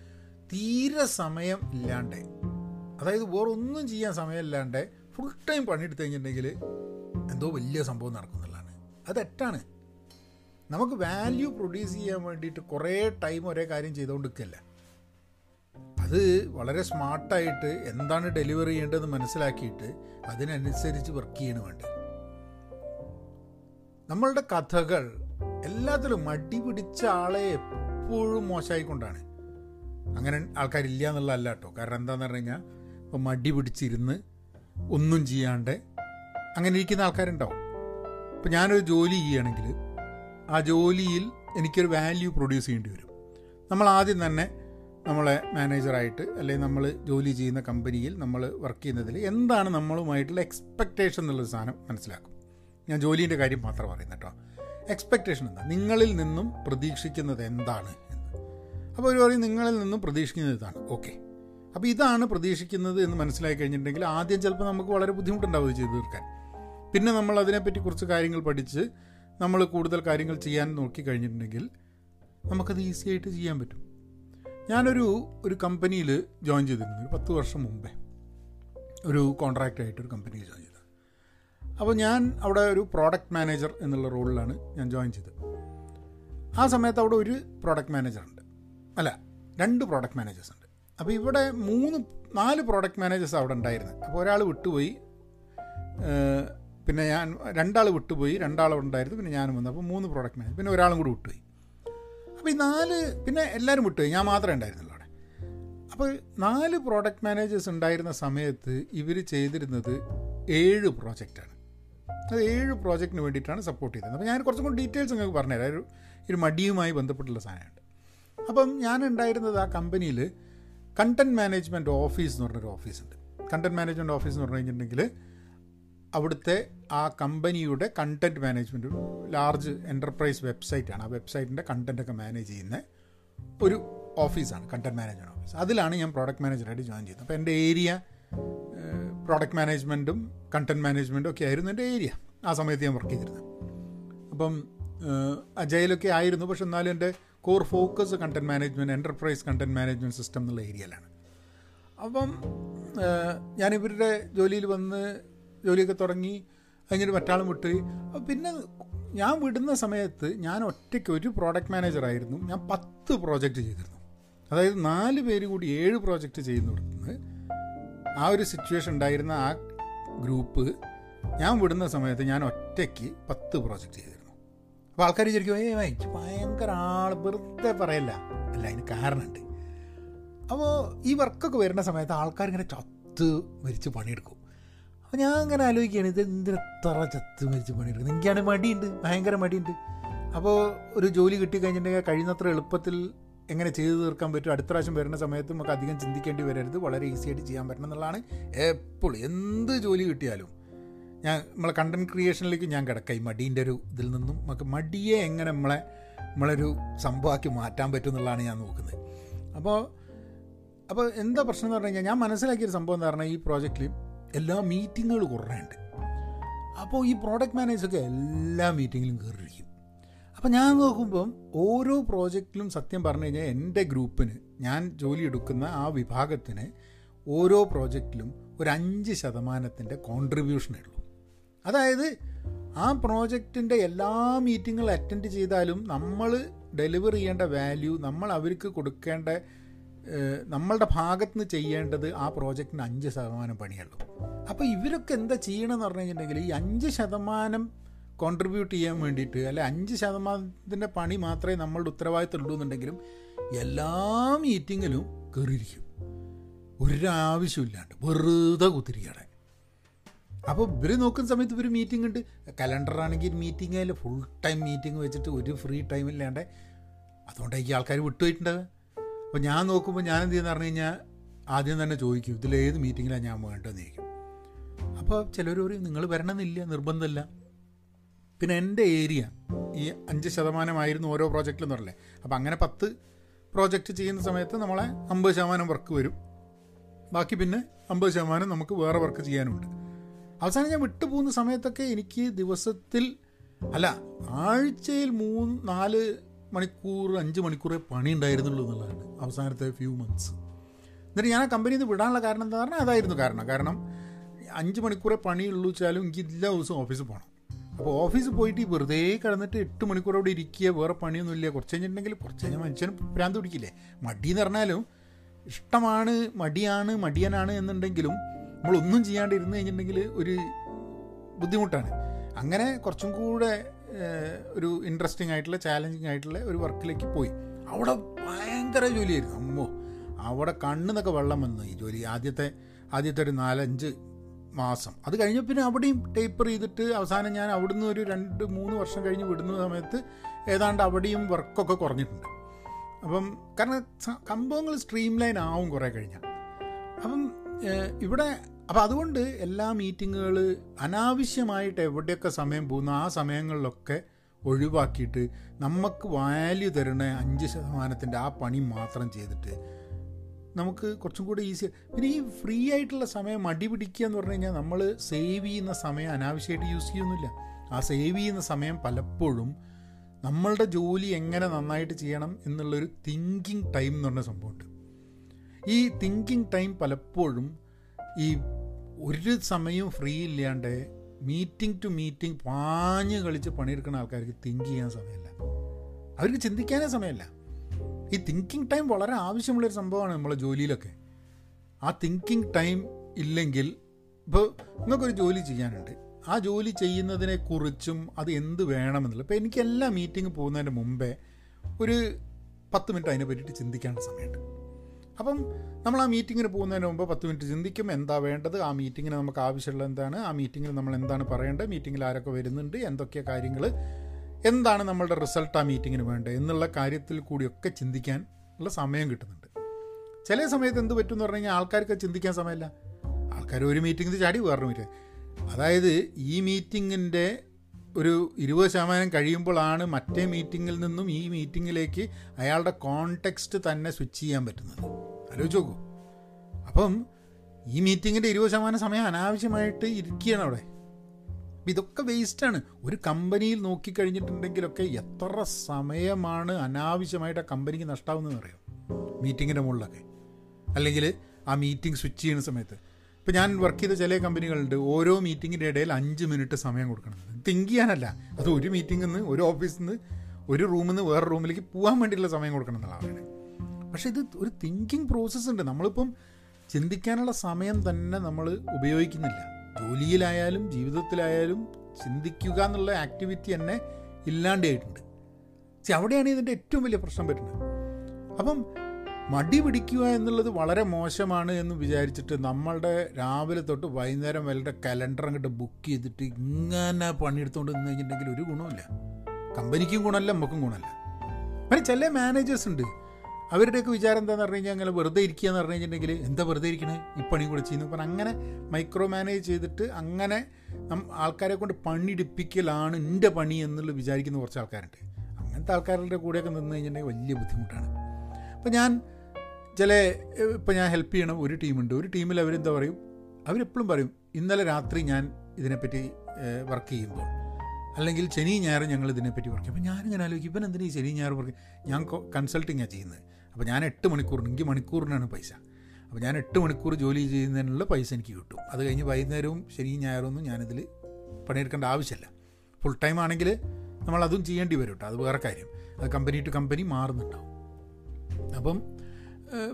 തീരെ സമയം ഇല്ലാണ്ട്. അതായത് വേറൊന്നും ചെയ്യാൻ സമയമില്ലാണ്ട് ഫുൾ ടൈം പണിയെടുത്ത് കഴിഞ്ഞിട്ടുണ്ടെങ്കിൽ എന്തോ വലിയ സംഭവം നടക്കുന്നുള്ളതാണ് അത് തെറ്റാണ്. നമുക്ക് വാല്യൂ പ്രൊഡ്യൂസ് ചെയ്യാൻ വേണ്ടിയിട്ട് കുറേ ടൈം ഒരേ കാര്യം ചെയ്തുകൊണ്ടിരിക്കല്ല. അത് വളരെ സ്മാർട്ടായിട്ട് എന്താണ് ഡെലിവറി ചെയ്യേണ്ടതെന്ന് മനസ്സിലാക്കിയിട്ട് അതിനനുസരിച്ച് വർക്ക് ചെയ്യണ വേണ്ടത്. നമ്മളുടെ കഥകൾ എല്ലാത്തിലും മടി പിടിച്ച ആളെ എപ്പോഴും മോശമായിക്കൊണ്ടാണ്. അങ്ങനെ ആൾക്കാരില്ല എന്നുള്ളതല്ല കേട്ടോ. കാരണം എന്താണെന്ന് പറഞ്ഞു കഴിഞ്ഞാൽ ഇപ്പോൾ മടി പിടിച്ചിരുന്ന് ഒന്നും ചെയ്യാണ്ട് അങ്ങനെ ഇരിക്കുന്ന ആൾക്കാരുണ്ടാവും. ഇപ്പം ഞാനൊരു ജോലി ചെയ്യുകയാണെങ്കിൽ ആ ജോലിയിൽ എനിക്കൊരു വാല്യൂ പ്രൊഡ്യൂസ് ചെയ്യേണ്ടി വരും. നമ്മൾ ആദ്യം തന്നെ നമ്മളെ മാനേജറായിട്ട് അല്ലെങ്കിൽ നമ്മൾ ജോലി ചെയ്യുന്ന കമ്പനിയിൽ നമ്മൾ വർക്ക് ചെയ്യുന്നതിൽ എന്താണ് നമ്മളുമായിട്ടുള്ള എക്സ്പെക്റ്റേഷൻ എന്നുള്ള സാധനം മനസ്സിലാക്കും. ഞാൻ ജോലീന്റെ കാര്യം മാത്രം പറയുന്നത് കേട്ടോ. എക്സ്പെക്റ്റേഷൻ എന്താ? നിങ്ങളിൽ നിന്നും പ്രതീക്ഷിക്കുന്നത് എന്താണ് എന്ന്. അപ്പോൾ ഒരു പറയും നിങ്ങളിൽ നിന്നും പ്രതീക്ഷിക്കുന്നത് ഇതാണ്. ഓക്കെ അപ്പോൾ ഇതാണ് പ്രതീക്ഷിക്കുന്നത് എന്ന് മനസ്സിലാക്കി കഴിഞ്ഞിട്ടുണ്ടെങ്കിൽ ആദ്യം ചിലപ്പോൾ നമുക്ക് വളരെ ബുദ്ധിമുട്ടുണ്ടാവും ഇത് ചെയ്തു തീർക്കാൻ. പിന്നെ നമ്മൾ അതിനെപ്പറ്റി കുറച്ച് കാര്യങ്ങൾ പഠിച്ച് നമ്മൾ കൂടുതൽ കാര്യങ്ങൾ ചെയ്യാൻ നോക്കി കഴിഞ്ഞിട്ടുണ്ടെങ്കിൽ നമുക്കത് ഈസി ആയിട്ട് ചെയ്യാൻ പറ്റും. ഞാനൊരു ഒരു കമ്പനിയിൽ ജോയിൻ ചെയ്തിരുന്നു ഒരു പത്ത് വർഷം മുമ്പേ. ഒരു കോൺട്രാക്റ്റായിട്ട് ഒരു കമ്പനിയിൽ ജോയിൻ ചെയ്തത് അപ്പോൾ ഞാൻ അവിടെ ഒരു പ്രോഡക്റ്റ് മാനേജർ എന്നുള്ള റോളിലാണ് ഞാൻ ജോയിൻ ചെയ്തത്. ആ സമയത്ത് അവിടെ ഒരു പ്രോഡക്റ്റ് മാനേജർ ഉണ്ട്. അല്ല രണ്ട് പ്രോഡക്റ്റ് മാനേജേഴ്സ് ഉണ്ട്. അപ്പോൾ ഇവിടെ മൂന്ന് നാല് പ്രോഡക്റ്റ് മാനേജേഴ്സ് അവിടെ ഉണ്ടായിരുന്നു. അപ്പോൾ ഒരാൾ വിട്ടുപോയി പിന്നെ ഞാൻ രണ്ടാൾ വിട്ടുപോയി രണ്ടാൾ ഉണ്ടായിരുന്നു പിന്നെ ഞാനും വന്നു. അപ്പോൾ മൂന്ന് പ്രോഡക്റ്റ് മാനേജർ പിന്നെ ഒരാളും കൂടി വിട്ടുപോയി. അപ്പോൾ ഈ നാല് പിന്നെ എല്ലാവരും വിട്ടു ഞാൻ മാത്രമേ ഉണ്ടായിരുന്നുള്ളൂ അവിടെ. അപ്പോൾ നാല് പ്രോഡക്റ്റ് മാനേജേഴ്സ് ഉണ്ടായിരുന്ന സമയത്ത് ഇവർ ചെയ്തിരുന്നത് ഏഴ് പ്രോജക്റ്റാണ് അത് ഏഴ് പ്രോജക്റ്റിന് വേണ്ടിയിട്ടാണ് സപ്പോർട്ട് ചെയ്തത്. അപ്പോൾ ഞാൻ കുറച്ചും കൂടി ഡീറ്റെയിൽസ് നിങ്ങൾക്ക് പറഞ്ഞുതരാം. ഒരു ഒരു മടിയുമായി ബന്ധപ്പെട്ടുള്ള സാധനമുണ്ട് അപ്പം ഞാൻ ഉണ്ടായിരുന്നത് ആ കമ്പനിയിൽ കണ്ടന്റ് മാനേജ്മെന്റ് ഓഫീസ് എന്ന് പറഞ്ഞൊരു ഓഫീസുണ്ട് കണ്ടന്റ് മാനേജ്മെന്റ് ഓഫീസ് എന്ന് പറഞ്ഞു കഴിഞ്ഞിട്ടുണ്ടെങ്കിൽ അവിടുത്തെ ആ കമ്പനിയുടെ കണ്ടന്റ് മാനേജ്മെന്റ് ലാർജ് എന്റർപ്രൈസ് വെബ്സൈറ്റാണ് ആ വെബ്സൈറ്റിന്റെ കണ്ടന്റൊക്കെ മാനേജ് ചെയ്യുന്ന ഒരു ഓഫീസാണ് കണ്ടന്റ് മാനേജ്മെന്റ് ഓഫീസ് അതിലാണ് ഞാൻ പ്രോഡക്റ്റ് മാനേജറായിട്ട് ജോയിൻ ചെയ്തത്. അപ്പോൾ എന്റെ ഏരിയ പ്രോഡക്റ്റ് മാനേജ്മെന്റും കണ്ടന്റ് മാനേജ്മെന്റും ഒക്കെ ആയിരുന്നു എന്റെ ഏരിയ ആ സമയത്ത് ഞാൻ വർക്ക് ചെയ്തിരുന്നത്. അപ്പം അജയിലൊക്കെ ആയിരുന്നു. പക്ഷെ എന്നാലും എന്റെ core focus content management enterprise content management system എന്നുള്ള ഏരിയയിലാണ് അപ്പം ഞാൻ ഞാനിവരുടെ ജോലിയിൽ വന്ന് ജോലിയൊക്കെ തുടങ്ങി അങ്ങനെ മറ്റാളും വിട്ട്. പിന്നെ ഞാൻ വിടുന്ന സമയത്ത് ഞാൻ ഒറ്റയ്ക്ക് ഒരു പ്രോഡക്റ്റ് മാനേജറായിരുന്നു ഞാൻ പത്ത് പ്രോജക്റ്റ് ചെയ്തിരുന്നു. അതായത് നാല് പേര് കൂടി ഏഴ് പ്രോജക്റ്റ് ചെയ്യുന്നിടത്തുനിന്ന് ആ ഒരു സിറ്റുവേഷൻ ഉണ്ടായിരുന്ന ആ ഗ്രൂപ്പ് ഞാൻ വിടുന്ന സമയത്ത് ഞാൻ ഒറ്റയ്ക്ക് പത്ത് പ്രോജക്റ്റ് ചെയ്തിരുന്നു. അപ്പോൾ ആൾക്കാർ വിചാരിക്കും ഏ വായിച്ചു ഭയങ്കര ആൾ വെറുതെ പറയല്ല. അല്ല അതിന് കാരണമുണ്ട് അപ്പോൾ ഈ വർക്കൊക്കെ വരുന്ന സമയത്ത് ആൾക്കാർ ഇങ്ങനെ ചത്ത് മരിച്ച് പണിയെടുക്കും. അപ്പോൾ ഞാൻ അങ്ങനെ ആലോചിക്കുകയാണ് ഇത് എന്തിനെത്ര ചത്ത് മരിച്ച് പണിയെടുക്കുന്നത്? എനിക്കാണ് മടിയുണ്ട് ഭയങ്കര മടിയുണ്ട്. അപ്പോൾ ഒരു ജോലി കിട്ടി കഴിഞ്ഞിട്ടുണ്ടെങ്കിൽ കഴിയുന്നത്ര എളുപ്പത്തിൽ എങ്ങനെ ചെയ്തു തീർക്കാൻ പറ്റും? അടുത്ത പ്രാവശ്യം വരുന്ന സമയത്ത് നമുക്ക് അധികം ചിന്തിക്കേണ്ടി വരരുത്. വളരെ ഈസി ആയിട്ട് ചെയ്യാൻ പറ്റണം എന്നുള്ളതാണ് എപ്പോഴും. എന്ത് ജോലി കിട്ടിയാലും ഞാൻ നമ്മളെ കണ്ടന്റ് ക്രിയേഷനിലേക്ക് ഞാൻ കിടക്കാം. ഈ മടീന്റെ ഒരു ഇതിൽ നിന്നും നമുക്ക് മടിയെ എങ്ങനെ നമ്മളെ നമ്മളൊരു സംഭവമാക്കി മാറ്റാൻ പറ്റും എന്നുള്ളതാണ് ഞാൻ നോക്കുന്നത്. അപ്പോൾ അപ്പോൾ എന്താ പ്രശ്നം എന്ന് പറഞ്ഞു കഴിഞ്ഞാൽ ഞാൻ മനസ്സിലാക്കിയൊരു സംഭവം എന്ന് പറഞ്ഞാൽ ഈ പ്രോജക്റ്റിൽ എല്ലാ മീറ്റിങ്ങുകൾ കുറേയുണ്ട് അപ്പോൾ ഈ പ്രോഡക്റ്റ് മാനേജൊക്കെ എല്ലാ മീറ്റിങ്ങിലും കയറിയിരിക്കും. അപ്പോൾ ഞാൻ നോക്കുമ്പം ഓരോ പ്രോജക്റ്റിലും സത്യം പറഞ്ഞു കഴിഞ്ഞാൽ എന്റെ ഗ്രൂപ്പിന് ഞാൻ ജോലി എടുക്കുന്ന ആ വിഭാഗത്തിന് ഓരോ പ്രോജക്റ്റിലും ഒരു അഞ്ച് ശതമാനത്തിന്റെ കോൺട്രിബ്യൂഷനേ ഉള്ളൂ. അതായത് ആ പ്രോജക്റ്റിന്റെ എല്ലാ മീറ്റിങ്ങുകളും അറ്റൻഡ് ചെയ്താലും നമ്മൾ ഡെലിവർ ചെയ്യേണ്ട വാല്യൂ നമ്മൾ അവർക്ക് കൊടുക്കേണ്ട നമ്മളുടെ ഭാഗത്ത് നിന്ന് ചെയ്യേണ്ടത് ആ പ്രോജക്റ്റിന് അഞ്ച് ശതമാനം പണിയുള്ളൂ. അപ്പോൾ ഇവരൊക്കെ എന്താ ചെയ്യണമെന്ന് പറഞ്ഞു കഴിഞ്ഞിട്ടുണ്ടെങ്കിൽ ഈ അഞ്ച് ശതമാനം കോൺട്രിബ്യൂട്ട് ചെയ്യാൻ വേണ്ടിയിട്ട് അല്ലെ അഞ്ച് ശതമാനത്തിന്റെ പണി മാത്രമേ നമ്മളുടെ ഉത്തരവാദിത്തമുള്ളൂ എന്നുണ്ടെങ്കിലും എല്ലാ മീറ്റിങ്ങിലും കയറിയിരിക്കും ഒരാവശ്യമില്ലാണ്ട് വെറുതെ കുത്തിരിക്കടെ അപ്പോൾ ഇവർ നോക്കുന്ന സമയത്ത് ഇവർ മീറ്റിംഗ് ഉണ്ട്. കലണ്ടറാണെങ്കിൽ മീറ്റിംഗ് ആയാലും ഫുൾ ടൈം മീറ്റിംഗ് വെച്ചിട്ട് ഒരു ഫ്രീ ടൈം ഇല്ലാണ്ട്. അതുകൊണ്ടാണ് ഈ ആൾക്കാർ വിട്ടുപോയിട്ടുണ്ടാവുക. അപ്പോൾ ഞാൻ നോക്കുമ്പോൾ ഞാൻ എന്ത് ചെയ്യുന്ന പറഞ്ഞു കഴിഞ്ഞാൽ ആദ്യം തന്നെ ചോദിക്കും ഇതിൽ ഏത് മീറ്റിങ്ങിലാണ് ഞാൻ വേണ്ടതെന്ന് ചോദിക്കും. അപ്പോൾ ചിലർ പറയും നിങ്ങൾ വരണമെന്നില്ല നിർബന്ധമില്ല. പിന്നെ എന്റെ ഏരിയ ഈ അഞ്ച് ശതമാനമായിരുന്നു ഓരോ പ്രോജക്റ്റിലും പറഞ്ഞില്ലേ? അപ്പോൾ അങ്ങനെ പത്ത് പ്രോജക്റ്റ് ചെയ്യുന്ന സമയത്ത് നമ്മളെ അമ്പത് ശതമാനം വർക്ക് വരും. ബാക്കി പിന്നെ അമ്പത് ശതമാനം നമുക്ക് വേറെ വർക്ക് ചെയ്യാനുണ്ട്. അവസാനം ഞാൻ വിട്ടുപോകുന്ന സമയത്തൊക്കെ എനിക്ക് ദിവസത്തിൽ അല്ല ആഴ്ചയിൽ മൂന്ന് നാല് മണിക്കൂർ അഞ്ച് മണിക്കൂറേ പണി ഉണ്ടായിരുന്നുള്ളൂ എന്നുള്ളതാണ് അവസാനത്തെ ഫ്യൂ മന്ത്സ് എന്നിട്ട് ഞാൻ ആ കമ്പനിയിൽ നിന്ന് വിടാനുള്ള കാരണം എന്താ പറഞ്ഞാൽ അതായിരുന്നു കാരണം. കാരണം അഞ്ച് മണിക്കൂറേ പണിയുള്ളൂ വെച്ചാലും എനിക്ക് എല്ലാ ദിവസവും ഓഫീസിൽ പോകണം അപ്പോൾ ഓഫീസിൽ പോയിട്ട് വെറുതെ കിടന്നിട്ട് എട്ട് മണിക്കൂർ അവിടെ ഇരിക്കുക വേറെ പണിയൊന്നുമില്ല കുറച്ച് കഴിഞ്ഞിട്ടുണ്ടെങ്കിൽ കുറച്ച് കഴിഞ്ഞാൽ മനുഷ്യന് ഭ്രാന്ത് പിടിക്കില്ലേ? മടി എന്ന് പറഞ്ഞാലും ഇഷ്ടമാണ് മടിയാണ് മടിയനാണ് എന്നുണ്ടെങ്കിലും നമ്മളൊന്നും ചെയ്യാണ്ടിരുന്ന് കഴിഞ്ഞിട്ടുണ്ടെങ്കിൽ ഒരു ബുദ്ധിമുട്ടാണ്. അങ്ങനെ കുറച്ചും കൂടെ ഒരു ഇൻട്രസ്റ്റിംഗ് ആയിട്ടുള്ള ചാലഞ്ചിങ് ആയിട്ടുള്ള ഒരു വർക്കിലേക്ക് പോയി. അവിടെ ഭയങ്കര ജോലിയായിരുന്നു. അമ്മോ അവിടെ കണ്ണുന്നൊക്കെ വെള്ളം വന്നു ഈ ജോലി. ആദ്യത്തെ ആദ്യത്തെ ഒരു നാലഞ്ച് മാസം. അത് കഴിഞ്ഞ പിന്നെ അവിടെയും ടേപ്പർ ചെയ്തിട്ട് അവസാനം ഞാൻ അവിടുന്ന് ഒരു രണ്ട് മൂന്ന് വർഷം കഴിഞ്ഞ് വിടുന്ന സമയത്ത് ഏതാണ്ട് അവിടെയും വർക്കൊക്കെ കുറഞ്ഞിട്ടുണ്ട്. അപ്പം കാരണം സംഭവങ്ങൾ സ്ട്രീം ലൈൻ ആവും കുറേ കഴിഞ്ഞാൽ. അപ്പം ഇവിടെ അപ്പം അതുകൊണ്ട് എല്ലാ മീറ്റിങ്ങുകൾ അനാവശ്യമായിട്ട് എവിടെയൊക്കെ സമയം പോകുന്ന ആ സമയങ്ങളിലൊക്കെ ഒഴിവാക്കിയിട്ട് നമുക്ക് വാല്യൂ തരുന്ന അഞ്ച് ശതമാനത്തിന്റെ ആ പണി മാത്രം ചെയ്തിട്ട് നമുക്ക് കുറച്ചും കൂടി ഈസി പിന്നെ ഈ ഫ്രീ ആയിട്ടുള്ള സമയം മടി പിടിക്കുക എന്ന് പറഞ്ഞു കഴിഞ്ഞാൽ നമ്മൾ സേവ് ചെയ്യുന്ന സമയം അനാവശ്യമായിട്ട് യൂസ് ചെയ്യുന്നില്ല. ആ സേവ് ചെയ്യുന്ന സമയം പലപ്പോഴും നമ്മളുടെ ജോലി എങ്ങനെ നന്നായിട്ട് ചെയ്യണം എന്നുള്ളൊരു തിങ്കിങ് ടൈം എന്ന് പറഞ്ഞ സംഭവമുണ്ട്. ഈ തിങ്കിങ് ടൈം പലപ്പോഴും ഈ ഒരു സമയവും ഫ്രീ ഇല്ലാണ്ട് മീറ്റിംഗ് ടു മീറ്റിംഗ് പാഞ്ഞ് കളിച്ച് പണിയെടുക്കുന്ന ആൾക്കാർക്ക് തിങ്ക് ചെയ്യാൻ സമയമില്ല. അവർക്ക് ചിന്തിക്കാനേ സമയമില്ല. ഈ തിങ്കിങ് ടൈം വളരെ ആവശ്യമുള്ളൊരു സംഭവമാണ് നമ്മളെ ജോലിയിലൊക്കെ. ആ തിങ്കിങ് ടൈം ഇല്ലെങ്കിൽ ഇപ്പോൾ നിങ്ങൾക്കൊരു ജോലി ചെയ്യാനുണ്ട്. ആ ജോലി ചെയ്യുന്നതിനെക്കുറിച്ചും അത് എന്ത് വേണമെന്നുള്ള ഇപ്പോൾ എനിക്ക് എല്ലാ മീറ്റിംഗ് പോകുന്നതിന് മുമ്പേ ഒരു പത്ത് മിനിറ്റ് അതിനെ പറ്റിയിട്ട് ചിന്തിക്കാനുള്ള സമയമുണ്ട്. അപ്പം നമ്മൾ ആ മീറ്റിങ്ങിന് പോകുന്നതിന് മുമ്പ് പത്ത് മിനിറ്റ് ചിന്തിക്കും എന്താ വേണ്ടത് ആ മീറ്റിങ്ങിന് നമുക്ക് ആവശ്യമുള്ള എന്താണ് ആ മീറ്റിങ്ങിൽ നമ്മൾ എന്താണ് പറയേണ്ടത് മീറ്റിങ്ങിൽ ആരൊക്കെ വരുന്നുണ്ട് എന്തൊക്കെ കാര്യങ്ങൾ എന്താണ് നമ്മളുടെ റിസൾട്ട് ആ മീറ്റിങ്ങിന് വേണ്ടത് എന്നുള്ള കാര്യത്തിൽ കൂടിയൊക്കെ ചിന്തിക്കാൻ ഉള്ള സമയം കിട്ടുന്നുണ്ട്. ചില സമയത്ത് എന്ത് പറ്റും എന്ന് പറഞ്ഞു കഴിഞ്ഞാൽ ആൾക്കാർക്ക് ചിന്തിക്കാൻ സമയമില്ല. ആൾക്കാർ ഒരു മീറ്റിങ്ങിൽ ചാടി വേറൊരു മീറ്റിംഗ് അതായത് ഈ മീറ്റിങ്ങിന്റെ ഒരു ഇരുപത് ശതമാനം കഴിയുമ്പോഴാണ് മറ്റേ മീറ്റിങ്ങിൽ നിന്നും ഈ മീറ്റിങ്ങിലേക്ക് അയാളുടെ കോണ്ടെക്സ്റ്റ് തന്നെ സ്വിച്ച് ചെയ്യാൻ പറ്റുന്നത്. ആലോചിച്ച് നോക്കൂ അപ്പം ഈ മീറ്റിങ്ങിന്റെ ഇരുപത് ശതമാനം സമയം അനാവശ്യമായിട്ട് ഇരിക്കുകയാണ് അവിടെ. അപ്പം ഇതൊക്കെ വേസ്റ്റാണ് ഒരു കമ്പനിയിൽ നോക്കിക്കഴിഞ്ഞിട്ടുണ്ടെങ്കിലൊക്കെ എത്ര സമയമാണ് അനാവശ്യമായിട്ട് ആ കമ്പനിക്ക് നഷ്ടാവുന്നതെന്ന് അറിയാം? മീറ്റിങ്ങിന്റെ മുകളിലൊക്കെ. അല്ലെങ്കിൽ ആ മീറ്റിംഗ് സ്വിച്ച് ചെയ്യുന്ന സമയത്ത്. ഇപ്പം ഞാൻ വർക്ക് ചെയ്ത ചില കമ്പനികളുണ്ട്. ഓരോ മീറ്റിങ്ങിന്റെ ഇടയിൽ അഞ്ച് മിനിറ്റ് സമയം കൊടുക്കണം. തിങ്ക് ചെയ്യാനല്ല. അത് ഒരു മീറ്റിംഗിൽ നിന്ന് ഒരു ഓഫീസിൽ നിന്ന് ഒരു റൂമിൽ നിന്ന് വേറെ റൂമിലേക്ക് പോകാൻ വേണ്ടിയിട്ടുള്ള സമയം കൊടുക്കണം എന്നുള്ളതാണ് പക്ഷേ ഇത് ഒരു തിങ്കിങ് പ്രോസസ്സ് ഉണ്ട്. നമ്മളിപ്പം ചിന്തിക്കാനുള്ള സമയം തന്നെ നമ്മൾ ഉപയോഗിക്കുന്നില്ല. ജോലിയിലായാലും ജീവിതത്തിലായാലും ചിന്തിക്കുക എന്നുള്ള ആക്ടിവിറ്റി തന്നെ ഇല്ലാണ്ടായിട്ടുണ്ട്. പക്ഷെ അവിടെയാണ് ഇതിന്റെ ഏറ്റവും വലിയ പ്രശ്നം പറ്റുന്നത് അപ്പം മടി പിടിക്കുക എന്നുള്ളത് വളരെ മോശമാണ് എന്ന് വിചാരിച്ചിട്ട് നമ്മളുടെ രാവിലെ തൊട്ട് വൈകുന്നേരം വരെ കലണ്ടർ അങ്ങോട്ട് ബുക്ക് ചെയ്തിട്ട് ഇങ്ങനെ പണിയെടുത്തുകൊണ്ട് നിന്ന് കഴിഞ്ഞിട്ടുണ്ടെങ്കിൽ ഒരു ഗുണമില്ല കമ്പനിക്കും ഗുണമല്ല നമുക്കും ഗുണമല്ല. പിന്നെ ചില മാനേജേഴ്സ് ഉണ്ട്. അവരുടെയൊക്കെ വിചാരം എന്താണെന്ന് പറഞ്ഞു കഴിഞ്ഞാൽ അങ്ങനെ വെറുതെ ഇരിക്കുക എന്ന് പറഞ്ഞു കഴിഞ്ഞിട്ടുണ്ടെങ്കിൽ എന്താ വെറുതെ ഇരിക്കണേ? ഈ പണി കൂടെ ചെയ്യുന്നു. പറഞ്ഞാൽ അങ്ങനെ മൈക്രോ മാനേജ് ചെയ്തിട്ട് അങ്ങനെ ആൾക്കാരെ കൊണ്ട് പണിയെടുപ്പിക്കലാണ് എന്റെ പണി എന്നുള്ളത് വിചാരിക്കുന്ന കുറച്ച് ആൾക്കാരുണ്ട്. അങ്ങനത്തെ ആൾക്കാരുടെ കൂടെയൊക്കെ നിന്ന് കഴിഞ്ഞിട്ടുണ്ടെങ്കിൽ വലിയ ബുദ്ധിമുട്ടാണ്. അപ്പോൾ ഞാൻ ചില ഇപ്പോൾ ഞാൻ ഹെൽപ്പ് ചെയ്യണം ഒരു ടീമുണ്ട്. ഒരു ടീമിൽ അവരെന്താ പറയും? അവരെപ്പോഴും പറയും ഇന്നലെ രാത്രി ഞാൻ ഇതിനെപ്പറ്റി വർക്ക് ചെയ്യുമ്പോൾ അല്ലെങ്കിൽ ശനി ഞായർ ഞങ്ങൾ ഇതിനെപ്പറ്റി വർക്ക് ചെയ്യും. അപ്പോൾ ഞാനിങ്ങനെ ആലോചിക്കും ഇവൻ എന്തിനാ ഈ വർക്ക് ഞാൻ കൺസൾട്ടിങ്ങാണ് ചെയ്യുന്നത്. അപ്പോൾ ഞാൻ എട്ട് മണിക്കൂറിന് എനിക്ക് മണിക്കൂറിനാണ് പൈസ. അപ്പോൾ ഞാൻ എട്ട് മണിക്കൂർ ജോലി ചെയ്യുന്നതിനുള്ള പൈസ എനിക്ക് കിട്ടും. അത് കഴിഞ്ഞ് വൈകുന്നേരവും ശനിയും ഞായറൊന്നും ഞാനിതിൽ പണിയെടുക്കേണ്ട ആവശ്യമില്ല. ഫുൾ ടൈം ആണെങ്കിൽ നമ്മൾ അതും ചെയ്യേണ്ടി വരും കേട്ടോ അത് വേറെ കാര്യം. അത് കമ്പനി ടു കമ്പനി മാറുന്നുണ്ടാവും. അപ്പം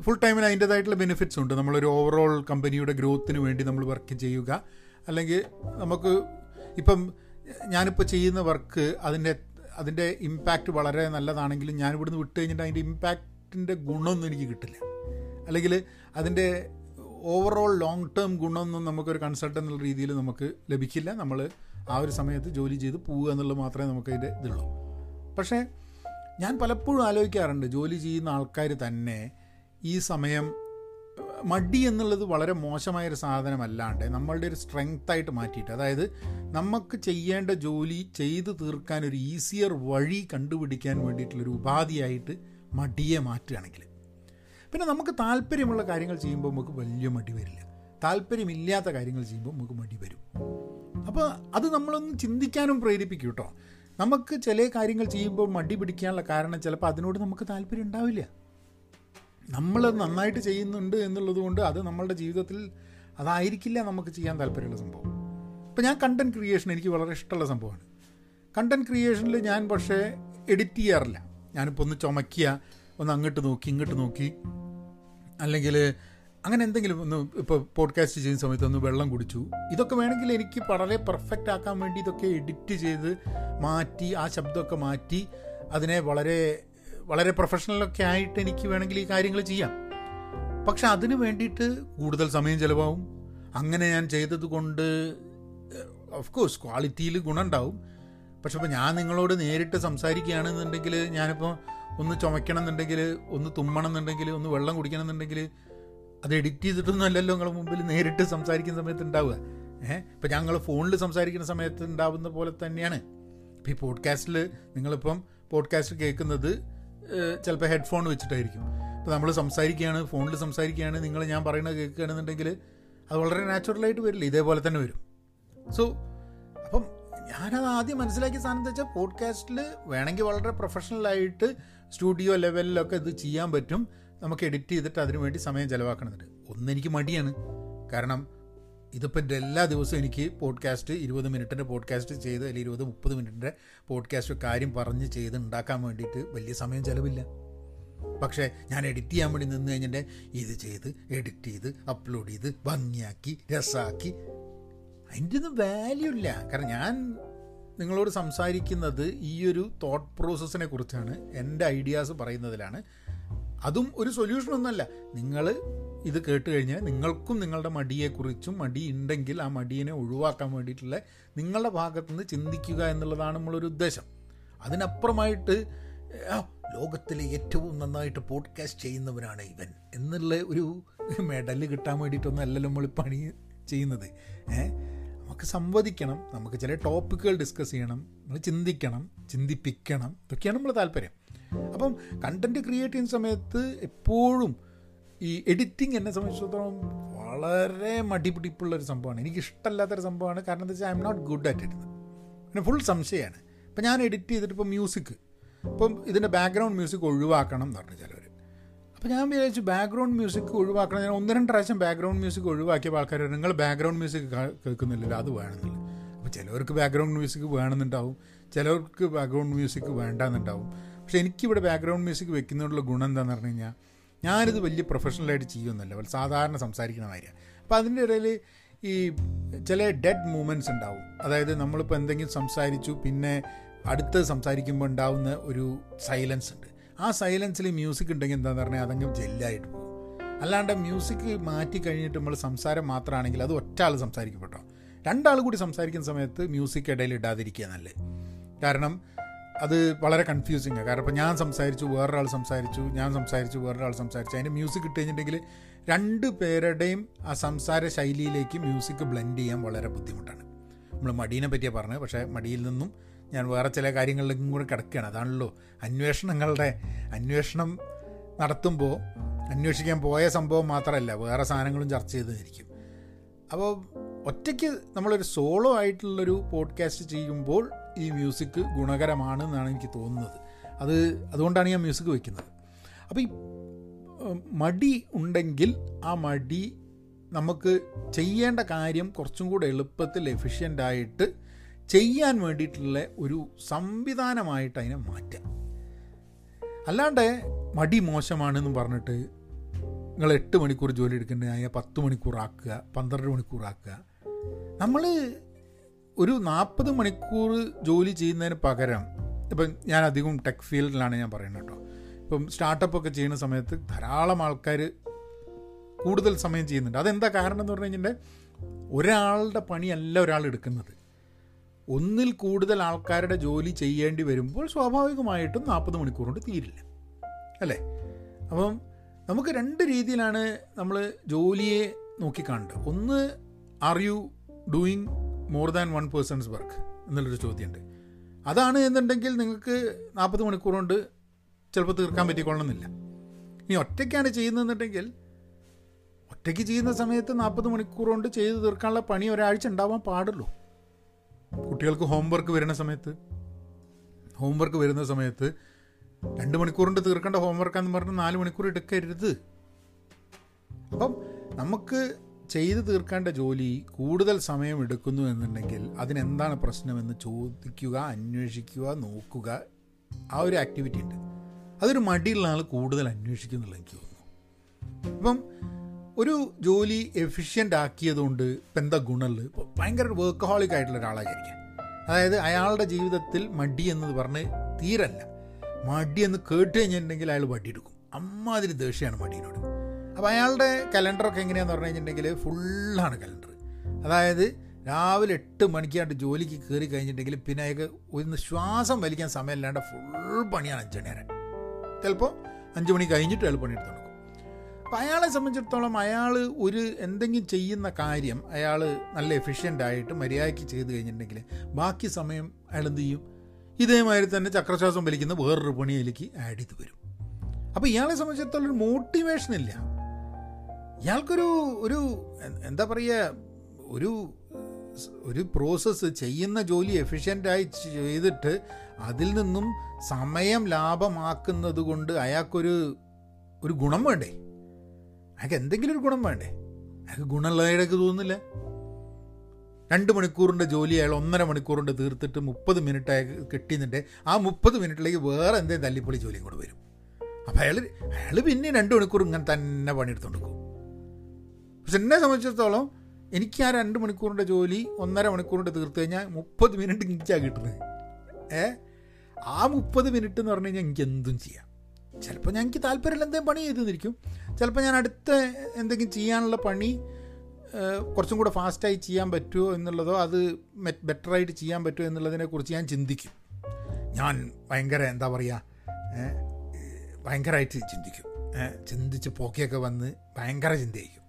ഫുൾ ടൈമിൽ അതിന്റേതായിട്ടുള്ള ബെനിഫിറ്റ്സ് ഉണ്ട്. നമ്മളൊരു ഓവറോൾ കമ്പനിയുടെ ഗ്രോത്തിന് വേണ്ടി നമ്മൾ വർക്ക് ചെയ്യുക. അല്ലെങ്കിൽ നമുക്ക് ഇപ്പം ഞാനിപ്പോൾ ചെയ്യുന്ന വർക്ക് അതിന്റെ അതിന്റെ ഇമ്പാക്റ്റ് വളരെ നല്ലതാണെങ്കിലും ഞാൻ ഇവിടുന്ന് വിട്ട് കഴിഞ്ഞിട്ട് അതിന്റെ ഇമ്പാക്റ്റിന്റെ ഗുണമൊന്നും എനിക്ക് കിട്ടില്ല. അല്ലെങ്കിൽ അതിന്റെ ഓവറോൾ ലോങ് ടേം ഗുണമൊന്നും നമുക്കൊരു കൺസൾട്ട് എന്നുള്ള രീതിയിൽ നമുക്ക് ലഭിക്കില്ല. നമ്മൾ ആ ഒരു സമയത്ത് ജോലി ചെയ്ത് പോവുക എന്നുള്ളത് മാത്രമേ നമുക്ക് അതിന്റെ ഇതുള്ളൂ. പക്ഷേ ഞാൻ പലപ്പോഴും ആലോചിക്കാറുണ്ട് ജോലി ചെയ്യുന്ന ആൾക്കാർ തന്നെ ഈ സമയം മടി എന്നുള്ളത് വളരെ മോശമായൊരു സാധനമല്ലാണ്ട് നമ്മളുടെ ഒരു സ്ട്രെങ്ത്തായിട്ട് മാറ്റിയിട്ട് അതായത് നമുക്ക് ചെയ്യേണ്ട ജോലി ചെയ്തു തീർക്കാൻ ഒരു ഈസിയർ വഴി കണ്ടുപിടിക്കാൻ വേണ്ടിയിട്ടുള്ളൊരു ഉപാധിയായിട്ട് മടിയെ മാറ്റുകയാണെങ്കിൽ. പിന്നെ നമുക്ക് താല്പര്യമുള്ള കാര്യങ്ങൾ ചെയ്യുമ്പോൾ നമുക്ക് വലിയ മടി വരില്ല. താല്പര്യമില്ലാത്ത കാര്യങ്ങൾ ചെയ്യുമ്പോൾ നമുക്ക് മടി വരും. അപ്പോൾ അത് നമ്മളൊന്ന് ചിന്തിക്കാനും പ്രേരിപ്പിക്കും കേട്ടോ നമുക്ക് ചില കാര്യങ്ങൾ ചെയ്യുമ്പോൾ മടി പിടിക്കാനുള്ള കാരണം ചിലപ്പോൾ അതിനോട് നമുക്ക് താല്പര്യം ഉണ്ടാവില്ല. നമ്മൾ നന്നായിട്ട് ചെയ്യുന്നുണ്ട് എന്നുള്ളത് കൊണ്ട് അത് നമ്മളുടെ ജീവിതത്തിൽ അതായിരിക്കില്ല നമുക്ക് ചെയ്യാൻ താല്പര്യമുള്ള സംഭവം. ഇപ്പം ഞാൻ കണ്ടന്റ് ക്രിയേഷൻ എനിക്ക് വളരെ ഇഷ്ടമുള്ള സംഭവമാണ്. കണ്ടന്റ് ക്രിയേഷനിൽ ഞാൻ പക്ഷേ എഡിറ്റ് ചെയ്യാറില്ല. ഞാനിപ്പോൾ ഒന്ന് ചുമക്കിയ ഒന്ന് അങ്ങോട്ട് നോക്കി ഇങ്ങോട്ട് നോക്കി. അല്ലെങ്കിൽ അങ്ങനെ എന്തെങ്കിലും ഒന്ന് ഇപ്പോൾ പോഡ്കാസ്റ്റ് ചെയ്യുന്ന സമയത്ത് ഒന്ന് വെള്ളം കുടിച്ചു. ഇതൊക്കെ വേണമെങ്കിൽ എനിക്ക് വളരെ പെർഫെക്റ്റ് ആക്കാൻ വേണ്ടി ഇതൊക്കെ എഡിറ്റ് ചെയ്ത് മാറ്റി ആ ശബ്ദമൊക്കെ മാറ്റി അതിനെ വളരെ വളരെ പ്രൊഫഷണലൊക്കെ ആയിട്ട് എനിക്ക് വേണമെങ്കിൽ ഈ കാര്യങ്ങൾ ചെയ്യാം. പക്ഷെ അതിന് വേണ്ടിയിട്ട് കൂടുതൽ സമയം ചിലവാകും. അങ്ങനെ ഞാൻ ചെയ്തത് കൊണ്ട് ഓഫ് കോഴ്സ് ക്വാളിറ്റിയിൽ ഗുണമുണ്ടാവും പക്ഷെ ഇപ്പോൾ ഞാൻ നിങ്ങളോട് നേരിട്ട് സംസാരിക്കുകയാണെന്നുണ്ടെങ്കിൽ ഞാനിപ്പോൾ ഒന്ന് ചുമയ്ക്കണം എന്നുണ്ടെങ്കിൽ ഒന്ന് തുമ്മണം എന്നുണ്ടെങ്കിൽ ഒന്ന് വെള്ളം കുടിക്കണം എന്നുണ്ടെങ്കിൽ അത് എഡിറ്റ് ചെയ്തിട്ടൊന്നും അല്ലല്ലോ നിങ്ങളുടെ മുമ്പിൽ നേരിട്ട് സംസാരിക്കുന്ന സമയത്ത് ഉണ്ടാവുക. ഏഹ് ഇപ്പം ഞങ്ങൾ ഫോണിൽ സംസാരിക്കുന്ന സമയത്ത് ഉണ്ടാവുന്ന പോലെ തന്നെയാണ്. ഇപ്പോൾ ഈ പോഡ്കാസ്റ്റിൽ നിങ്ങളിപ്പം പോഡ്കാസ്റ്റ് കേൾക്കുന്നത് ചിലപ്പോൾ ഹെഡ്ഫോൺ വെച്ചിട്ടായിരിക്കും. ഇപ്പോൾ നമ്മൾ സംസാരിക്കുകയാണ് ഫോണിൽ സംസാരിക്കുകയാണ് നിങ്ങൾ ഞാൻ പറയുന്നത് കേൾക്കുകയാണെന്നുണ്ടെങ്കിൽ അത് വളരെ നാച്ചുറലായിട്ട് വരില്ല. ഇതേപോലെ തന്നെ വരും. സോ ഞാനത് ആദ്യം മനസ്സിലാക്കിയ സാധനം എന്താ വെച്ചാൽ പോഡ്കാസ്റ്റിൽ വേണമെങ്കിൽ വളരെ പ്രൊഫഷണലായിട്ട് സ്റ്റുഡിയോ ലെവലിലൊക്കെ ഇത് ചെയ്യാൻ പറ്റും. നമുക്ക് എഡിറ്റ് ചെയ്തിട്ട് അതിനു വേണ്ടി സമയം ചിലവാക്കണമെന്നുണ്ട് ഒന്നെനിക്ക് മടിയാണ്. കാരണം ഇതിപ്പോൾ എല്ലാ ദിവസവും എനിക്ക് പോഡ്കാസ്റ്റ് ഇരുപത് മിനിറ്റിന്റെ പോഡ്കാസ്റ്റ് ചെയ്ത് അല്ലെങ്കിൽ ഇരുപത് മുപ്പത് മിനിറ്റിന്റെ പോഡ്കാസ്റ്റ് കാര്യം പറഞ്ഞ് ചെയ്ത് ഉണ്ടാക്കാൻ വേണ്ടിയിട്ട് വലിയ സമയം ചിലവില്ല. പക്ഷേ ഞാൻ എഡിറ്റ് ചെയ്യാൻ വേണ്ടി നിന്ന് കഴിഞ്ഞിട്ട് ഇത് ചെയ്ത് എഡിറ്റ് ചെയ്ത് അപ്ലോഡ് ചെയ്ത് ഭംഗിയാക്കി രസമാക്കി അതിന്റെ ഒന്നും വാല്യൂ ഇല്ല. കാരണം ഞാൻ നിങ്ങളോട് സംസാരിക്കുന്നത് ഈ ഒരു തോട്ട് പ്രോസസ്സിനെ കുറിച്ചാണ്. എന്റെ ഐഡിയാസ് പറയുന്നതിലാണ്. അതും ഒരു സൊല്യൂഷൻ സൊല്യൂഷനൊന്നുമല്ല നിങ്ങൾ ഇത് കേട്ട് കഴിഞ്ഞാൽ നിങ്ങൾക്കും നിങ്ങളുടെ മടിയെക്കുറിച്ചും മടി ഉണ്ടെങ്കിൽ ആ മടിയെ ഒഴിവാക്കാൻ വേണ്ടിയിട്ടുള്ള നിങ്ങളുടെ ഭാഗത്തുനിന്ന് ചിന്തിക്കുക എന്നുള്ളതാണ് നമ്മളൊരു ഉദ്ദേശം. അതിനപ്പുറമായിട്ട് ലോകത്തിലെ ഏറ്റവും നന്നായിട്ട് പോഡ്കാസ്റ്റ് ചെയ്യുന്നവനാണ് ഇവൻ എന്നുള്ള ഒരു മെഡൽ കിട്ടാൻ വേണ്ടിയിട്ടൊന്നും അല്ലല്ലോ നമ്മൾ പണി ചെയ്യുന്നത്. ഏഹ് നമുക്ക് സംവദിക്കണം നമുക്ക് ചില ടോപ്പിക്കുകൾ ഡിസ്കസ് ചെയ്യണം നമ്മൾ ചിന്തിക്കണം ചിന്തിപ്പിക്കണം ഇതൊക്കെയാണ് നമ്മൾ താല്പര്യം. അപ്പം കണ്ടന്റ് ക്രിയേറ്റ് ചെയ്യുന്ന സമയത്ത് എപ്പോഴും ഈ എഡിറ്റിംഗ് എന്നെ സംബന്ധിച്ചിടത്തോളം വളരെ മടിപിടിപ്പുള്ളൊരു സംഭവമാണ്. എനിക്ക് ഇഷ്ടമല്ലാത്തൊരു സംഭവമാണ്. കാരണം എന്താ വെച്ചാൽ I'm not good at it പിന്നെ ഫുൾ സംശയമാണ്. ഇപ്പം ഞാൻ എഡിറ്റ് ചെയ്തിട്ട് ഇപ്പോൾ മ്യൂസിക് ഇപ്പം ഇതിന്റെ ബാക്ക്ഗ്രൗണ്ട് മ്യൂസിക് ഒഴിവാക്കണം എന്ന് പറഞ്ഞു അപ്പോൾ ഞാൻ വിചാരിച്ചു ബാക്ക്ഗ്രൗണ്ട് മ്യൂസിക് ഒഴിവാക്കണം. ഞാൻ ഒന്ന് രണ്ട് പ്രാവശ്യം ബാക്ക്ഗ്രൗണ്ട് മ്യൂസിക് ഒഴിവാക്കിയ ആൾക്കാർ നിങ്ങൾ ബാക്ക്ഗ്രൗണ്ട് മ്യൂസിക് കേൾക്കുന്നില്ലല്ലോ അത് വേണമെന്നില്ല. അപ്പോൾ ചിലവർക്ക് ബാക്ക്ഗ്രൗണ്ട് മ്യൂസിക് വേണമെന്നുണ്ടാവും. ചിലവർക്ക് ബാക്ക്ഗ്രൗണ്ട് മ്യൂസിക് വേണ്ടെന്നുണ്ടാവും. പക്ഷേ എനിക്കിവിടെ ബാക്ക്ഗ്രൗണ്ട് മ്യൂസിക് വെക്കുന്നതിനുള്ള ഗുണം എന്താണെന്ന് പറഞ്ഞു കഴിഞ്ഞാൽ ഞാനിത് വലിയ പ്രൊഫഷണലായിട്ട് ചെയ്യുമെന്നല്ല സാധാരണ സംസാരിക്കുന്ന കാര്യമാണ് അപ്പോൾ അതിന്റെ ഇടയിൽ ഈ ചില ഡെഡ് മൂമെന്റ്സ് ഉണ്ടാവും. അതായത് നമ്മളിപ്പോൾ എന്തെങ്കിലും സംസാരിച്ചു പിന്നെ അടുത്ത് സംസാരിക്കുമ്പോൾ ഉണ്ടാവുന്ന ഒരു സൈലൻസ് ഉണ്ട്. ആ സൈലൻസിൽ മ്യൂസിക് ഉണ്ടെങ്കിൽ എന്താണെന്ന് പറഞ്ഞാൽ അതങ്ങ് ജെല്ലായിട്ട് പോകും. അല്ലാണ്ട് മ്യൂസിക് മാറ്റി കഴിഞ്ഞിട്ട് നമ്മൾ സംസാരം മാത്രമാണെങ്കിൽ അത് ഒറ്റ ആൾ സംസാരിക്കപ്പെട്ടോ രണ്ടാൾ കൂടി സംസാരിക്കുന്ന സമയത്ത് മ്യൂസിക് ഇടയിൽ ഇടാതിരിക്കുക നല്ലത് കാരണം അത് വളരെ കൺഫ്യൂസിങ് ആണ് കാരണം ഇപ്പോൾ ഞാൻ സംസാരിച്ചു വേറൊരാൾ സംസാരിച്ചു ഞാൻ സംസാരിച്ചു വേറൊരാൾ സംസാരിച്ചു. അതിന്റെ മ്യൂസിക് ഇട്ട് കഴിഞ്ഞിട്ടുണ്ടെങ്കിൽ രണ്ട് പേരുടെയും ആ സംസാര ശൈലിയിലേക്ക് മ്യൂസിക് ബ്ലെൻഡ് ചെയ്യാൻ വളരെ ബുദ്ധിമുട്ടാണ്. നമ്മൾ മടീനെ പറ്റിയാണ് പറഞ്ഞത്. പക്ഷേ മടിയിൽ നിന്നും ഞാൻ വേറെ ചില കാര്യങ്ങളിലേക്കും കൂടെ കിടക്കുകയാണ്. അതാണല്ലോ അന്വേഷണങ്ങളുടെ അന്വേഷണം നടത്തുമ്പോൾ അന്വേഷിക്കാൻ പോയ സംഭവം മാത്രമല്ല വേറെ സാധനങ്ങളും ചർച്ച ചെയ്തിരിക്കും അപ്പോൾ ഒറ്റയ്ക്ക് നമ്മളൊരു സോളോ ആയിട്ടുള്ളൊരു പോഡ്കാസ്റ്റ് ചെയ്യുമ്പോൾ ഈ മ്യൂസിക് ഗുണകരമാണ് എന്നാണ് എനിക്ക് തോന്നുന്നത്. അത് അതുകൊണ്ടാണ് ഞാൻ മ്യൂസിക് വയ്ക്കുന്നത്. അപ്പോൾ ഈ മടി ഉണ്ടെങ്കിൽ ആ മടി നമുക്ക് ചെയ്യേണ്ട കാര്യം കുറച്ചും കൂടെ എളുപ്പത്തിൽ എഫിഷ്യന്റായിട്ട് ചെയ്യാൻ വേണ്ടിയിട്ടുള്ള ഒരു സംവിധാനമായിട്ട് അതിനെ മാറ്റുക അല്ലാണ്ട് മടി മോശമാണെന്നും പറഞ്ഞിട്ട് നിങ്ങൾ എട്ട് മണിക്കൂർ ജോലി എടുക്കേണ്ടത് അതിനെ പത്ത് മണിക്കൂർ ആക്കുക പന്ത്രണ്ട് മണിക്കൂർ ആക്കുക. നമ്മൾ ഒരു നാൽപ്പത് മണിക്കൂർ ജോലി ചെയ്യുന്നതിന് പകരം ഇപ്പം ഞാൻ അധികം ടെക് ഫീൽഡിലാണ് ഞാൻ പറയുന്നത് കേട്ടോ. ഇപ്പം സ്റ്റാർട്ടപ്പ് ഒക്കെ ചെയ്യുന്ന സമയത്ത് ധാരാളം ആൾക്കാർ കൂടുതൽ സമയം ചെയ്യുന്നുണ്ട്. അതെന്താ കാരണം എന്ന് പറഞ്ഞു കഴിഞ്ഞിട്ടുണ്ടെങ്കിൽ ഒരാളുടെ പണിയല്ല ഒരാൾ എടുക്കുന്നത്. ഒന്നിൽ കൂടുതൽ ആൾക്കാരുടെ ജോലി ചെയ്യേണ്ടി വരുമ്പോൾ സ്വാഭാവികമായിട്ടും നാൽപ്പത് മണിക്കൂർ കൊണ്ട് തീരില്ല. അല്ലേ? അപ്പം നമുക്ക് രണ്ട് രീതിയിലാണ് നമ്മൾ ജോലിയെ നോക്കിക്കാണേണ്ടത് ഒന്ന് are you doing more than one persons work എന്നുള്ളൊരു ചോദ്യമുണ്ട്. അതാണ് എന്നുണ്ടെങ്കിൽ നിങ്ങൾക്ക് നാൽപ്പത് മണിക്കൂർ കൊണ്ട് ചിലപ്പോൾ തീർക്കാൻ പറ്റിക്കൊള്ളണമെന്നില്ല. ഇനി ഒറ്റയ്ക്കാണ് ചെയ്യുന്നതെന്നുണ്ടെങ്കിൽ ഒറ്റയ്ക്ക് ചെയ്യുന്ന സമയത്ത് നാൽപ്പത് മണിക്കൂർ കൊണ്ട് ചെയ്ത് തീർക്കാനുള്ള പണി ഒരാഴ്ച ഉണ്ടാവാൻ പാടുള്ളൂ. കുട്ടികൾക്ക് ഹോംവർക്ക് വരുന്ന സമയത്ത് ഹോംവർക്ക് വരുന്ന സമയത്ത് രണ്ട് മണിക്കൂറിന്റെ തീർക്കേണ്ട ഹോംവർക്കാന്ന് പറഞ്ഞാൽ നാല് മണിക്കൂർ എടുക്കരുത്. അപ്പം നമുക്ക് ചെയ്തു തീർക്കേണ്ട ജോലി കൂടുതൽ സമയം എടുക്കുന്നു എന്നുണ്ടെങ്കിൽ അതിനെന്താണ് പ്രശ്നമെന്ന് ചോദിക്കുക അന്വേഷിക്കുക നോക്കുക. ആ ഒരു ആക്ടിവിറ്റി ഉണ്ട്. അതൊരു മടിയുള്ള ആൾ കൂടുതൽ അന്വേഷിക്കുന്നുള്ള എനിക്ക് തോന്നുന്നു. അപ്പം ഒരു ജോലി എഫിഷ്യന്റ് ആക്കിയതുകൊണ്ട് എന്താ ഗുണമുള്ളത്? ഇപ്പോൾ ഭയങ്കര വർക്കഹോളിക് ആയിട്ടുള്ള ഒരാളായിരിക്കാം അതായത് അയാളുടെ ജീവിതത്തിൽ മടി എന്ന് പറഞ്ഞ് തീരല്ല. മടി എന്ന് കേട്ട് കഴിഞ്ഞിട്ടുണ്ടെങ്കിൽ അയാൾ വടിയെടുക്കും അമ്മാതിരി ദേഷ്യമാണ് മടിയിനോട് അപ്പോൾ അയാളുടെ കലണ്ടറൊക്കെ എങ്ങനെയാണെന്ന് പറഞ്ഞു കഴിഞ്ഞിട്ടുണ്ടെങ്കിൽ ഫുള്ളാണ് കലണ്ടർ അതായത് രാവിലെ എട്ട് മണിക്കായിട്ട് ജോലിക്ക് കയറി കഴിഞ്ഞിട്ടുണ്ടെങ്കിൽ പിന്നെ അയാൾക്ക് ഒന്ന് ശ്വാസം വലിക്കാൻ സമയമില്ലാണ്ട് ഫുൾ പണിയാണ് അഞ്ചണി വരെ. ചിലപ്പോൾ അഞ്ച് മണി കഴിഞ്ഞിട്ട് അയാൾ പണിയെടുത്ത് അപ്പോൾ അയാളെ സംബന്ധിച്ചിടത്തോളം അയാൾ ഒരു എന്തെങ്കിലും ചെയ്യുന്ന കാര്യം അയാൾ നല്ല എഫിഷ്യന്റ് ആയിട്ട് മര്യാദയ്ക്ക് ചെയ്ത് കഴിഞ്ഞിട്ടുണ്ടെങ്കിൽ ബാക്കി സമയം അയാൾ എന്ത് ചെയ്യും? ഇതേമാതിരി തന്നെ ചക്രശ്വാസം വലിക്കുന്ന വേറൊരു പണിയിലേക്ക് ആഡ് ചെയ്ത് വരും. അപ്പോൾ ഇയാളെ സംബന്ധിച്ചിടത്തോളം ഒരു മോട്ടിവേഷൻ ഇല്ല. ഇയാൾക്കൊരു ഒരു എന്താ പറയുക ഒരു ഒരു പ്രോസസ്സ് ചെയ്യുന്ന ജോലി എഫിഷ്യന്റായി ചെയ്തിട്ട് അതിൽ നിന്നും സമയം ലാഭമാക്കുന്നത് കൊണ്ട് അയാൾക്കൊരു ഒരു ഗുണം വേണ്ടേ? അയാൾക്ക് എന്തെങ്കിലും ഒരു ഗുണം വേണ്ടേ? അയാൾക്ക് ഗുണമുള്ളതായിട്ട് തോന്നുന്നില്ല. രണ്ട് മണിക്കൂറിന്റെ ജോലി അയാൾ ഒന്നര മണിക്കൂറിന്റെ തീർത്തിട്ട് മുപ്പത് മിനിറ്റ് അയാൾക്ക് കിട്ടിയെന്നിട്ട് ആ മുപ്പത് മിനിറ്റിലേക്ക് വേറെ എന്തെങ്കിലും തല്ലിപ്പൊളി ജോലിയും കൂടെ വരും. അപ്പോൾ അയാൾ അയാൾ പിന്നെ രണ്ട് മണിക്കൂർ ഇങ്ങനെ തന്നെ പണിയെടുത്തുകൊണ്ട് പോകും. പക്ഷെ എന്നെ സംബന്ധിച്ചിടത്തോളം എനിക്ക് ആ രണ്ട് മണിക്കൂറിന്റെ ജോലി ഒന്നര മണിക്കൂറിന്റെ തീർത്ത് കഴിഞ്ഞാൽ മുപ്പത് മിനിറ്റ് എനിക്കാണ് കിട്ടുന്നത്. ഏ? ആ മുപ്പത് മിനിറ്റ് എന്ന് പറഞ്ഞു കഴിഞ്ഞാൽ എനിക്ക് എന്തും ചെയ്യാം. ചിലപ്പോൾ ഞാൻ എനിക്ക് താല്പര്യമില്ല എന്തെങ്കിലും പണി ചെയ്തു നിൽക്കും ചിലപ്പോൾ ഞാൻ അടുത്ത എന്തെങ്കിലും ചെയ്യാനുള്ള പണി കുറച്ചും കൂടെ ഫാസ്റ്റായി ചെയ്യാൻ പറ്റുമോ എന്നുള്ളതോ അത് ബെറ്ററായിട്ട് ചെയ്യാൻ പറ്റുമോ എന്നുള്ളതിനെക്കുറിച്ച് ഞാൻ ചിന്തിക്കും. ഞാൻ ഭയങ്കര എന്താ പറയുക ഭയങ്കരമായിട്ട് ചിന്തിക്കും. ചിന്തിച്ച് പോക്കിയൊക്കെ വന്ന് ഭയങ്കര ചിന്തയായിരിക്കും.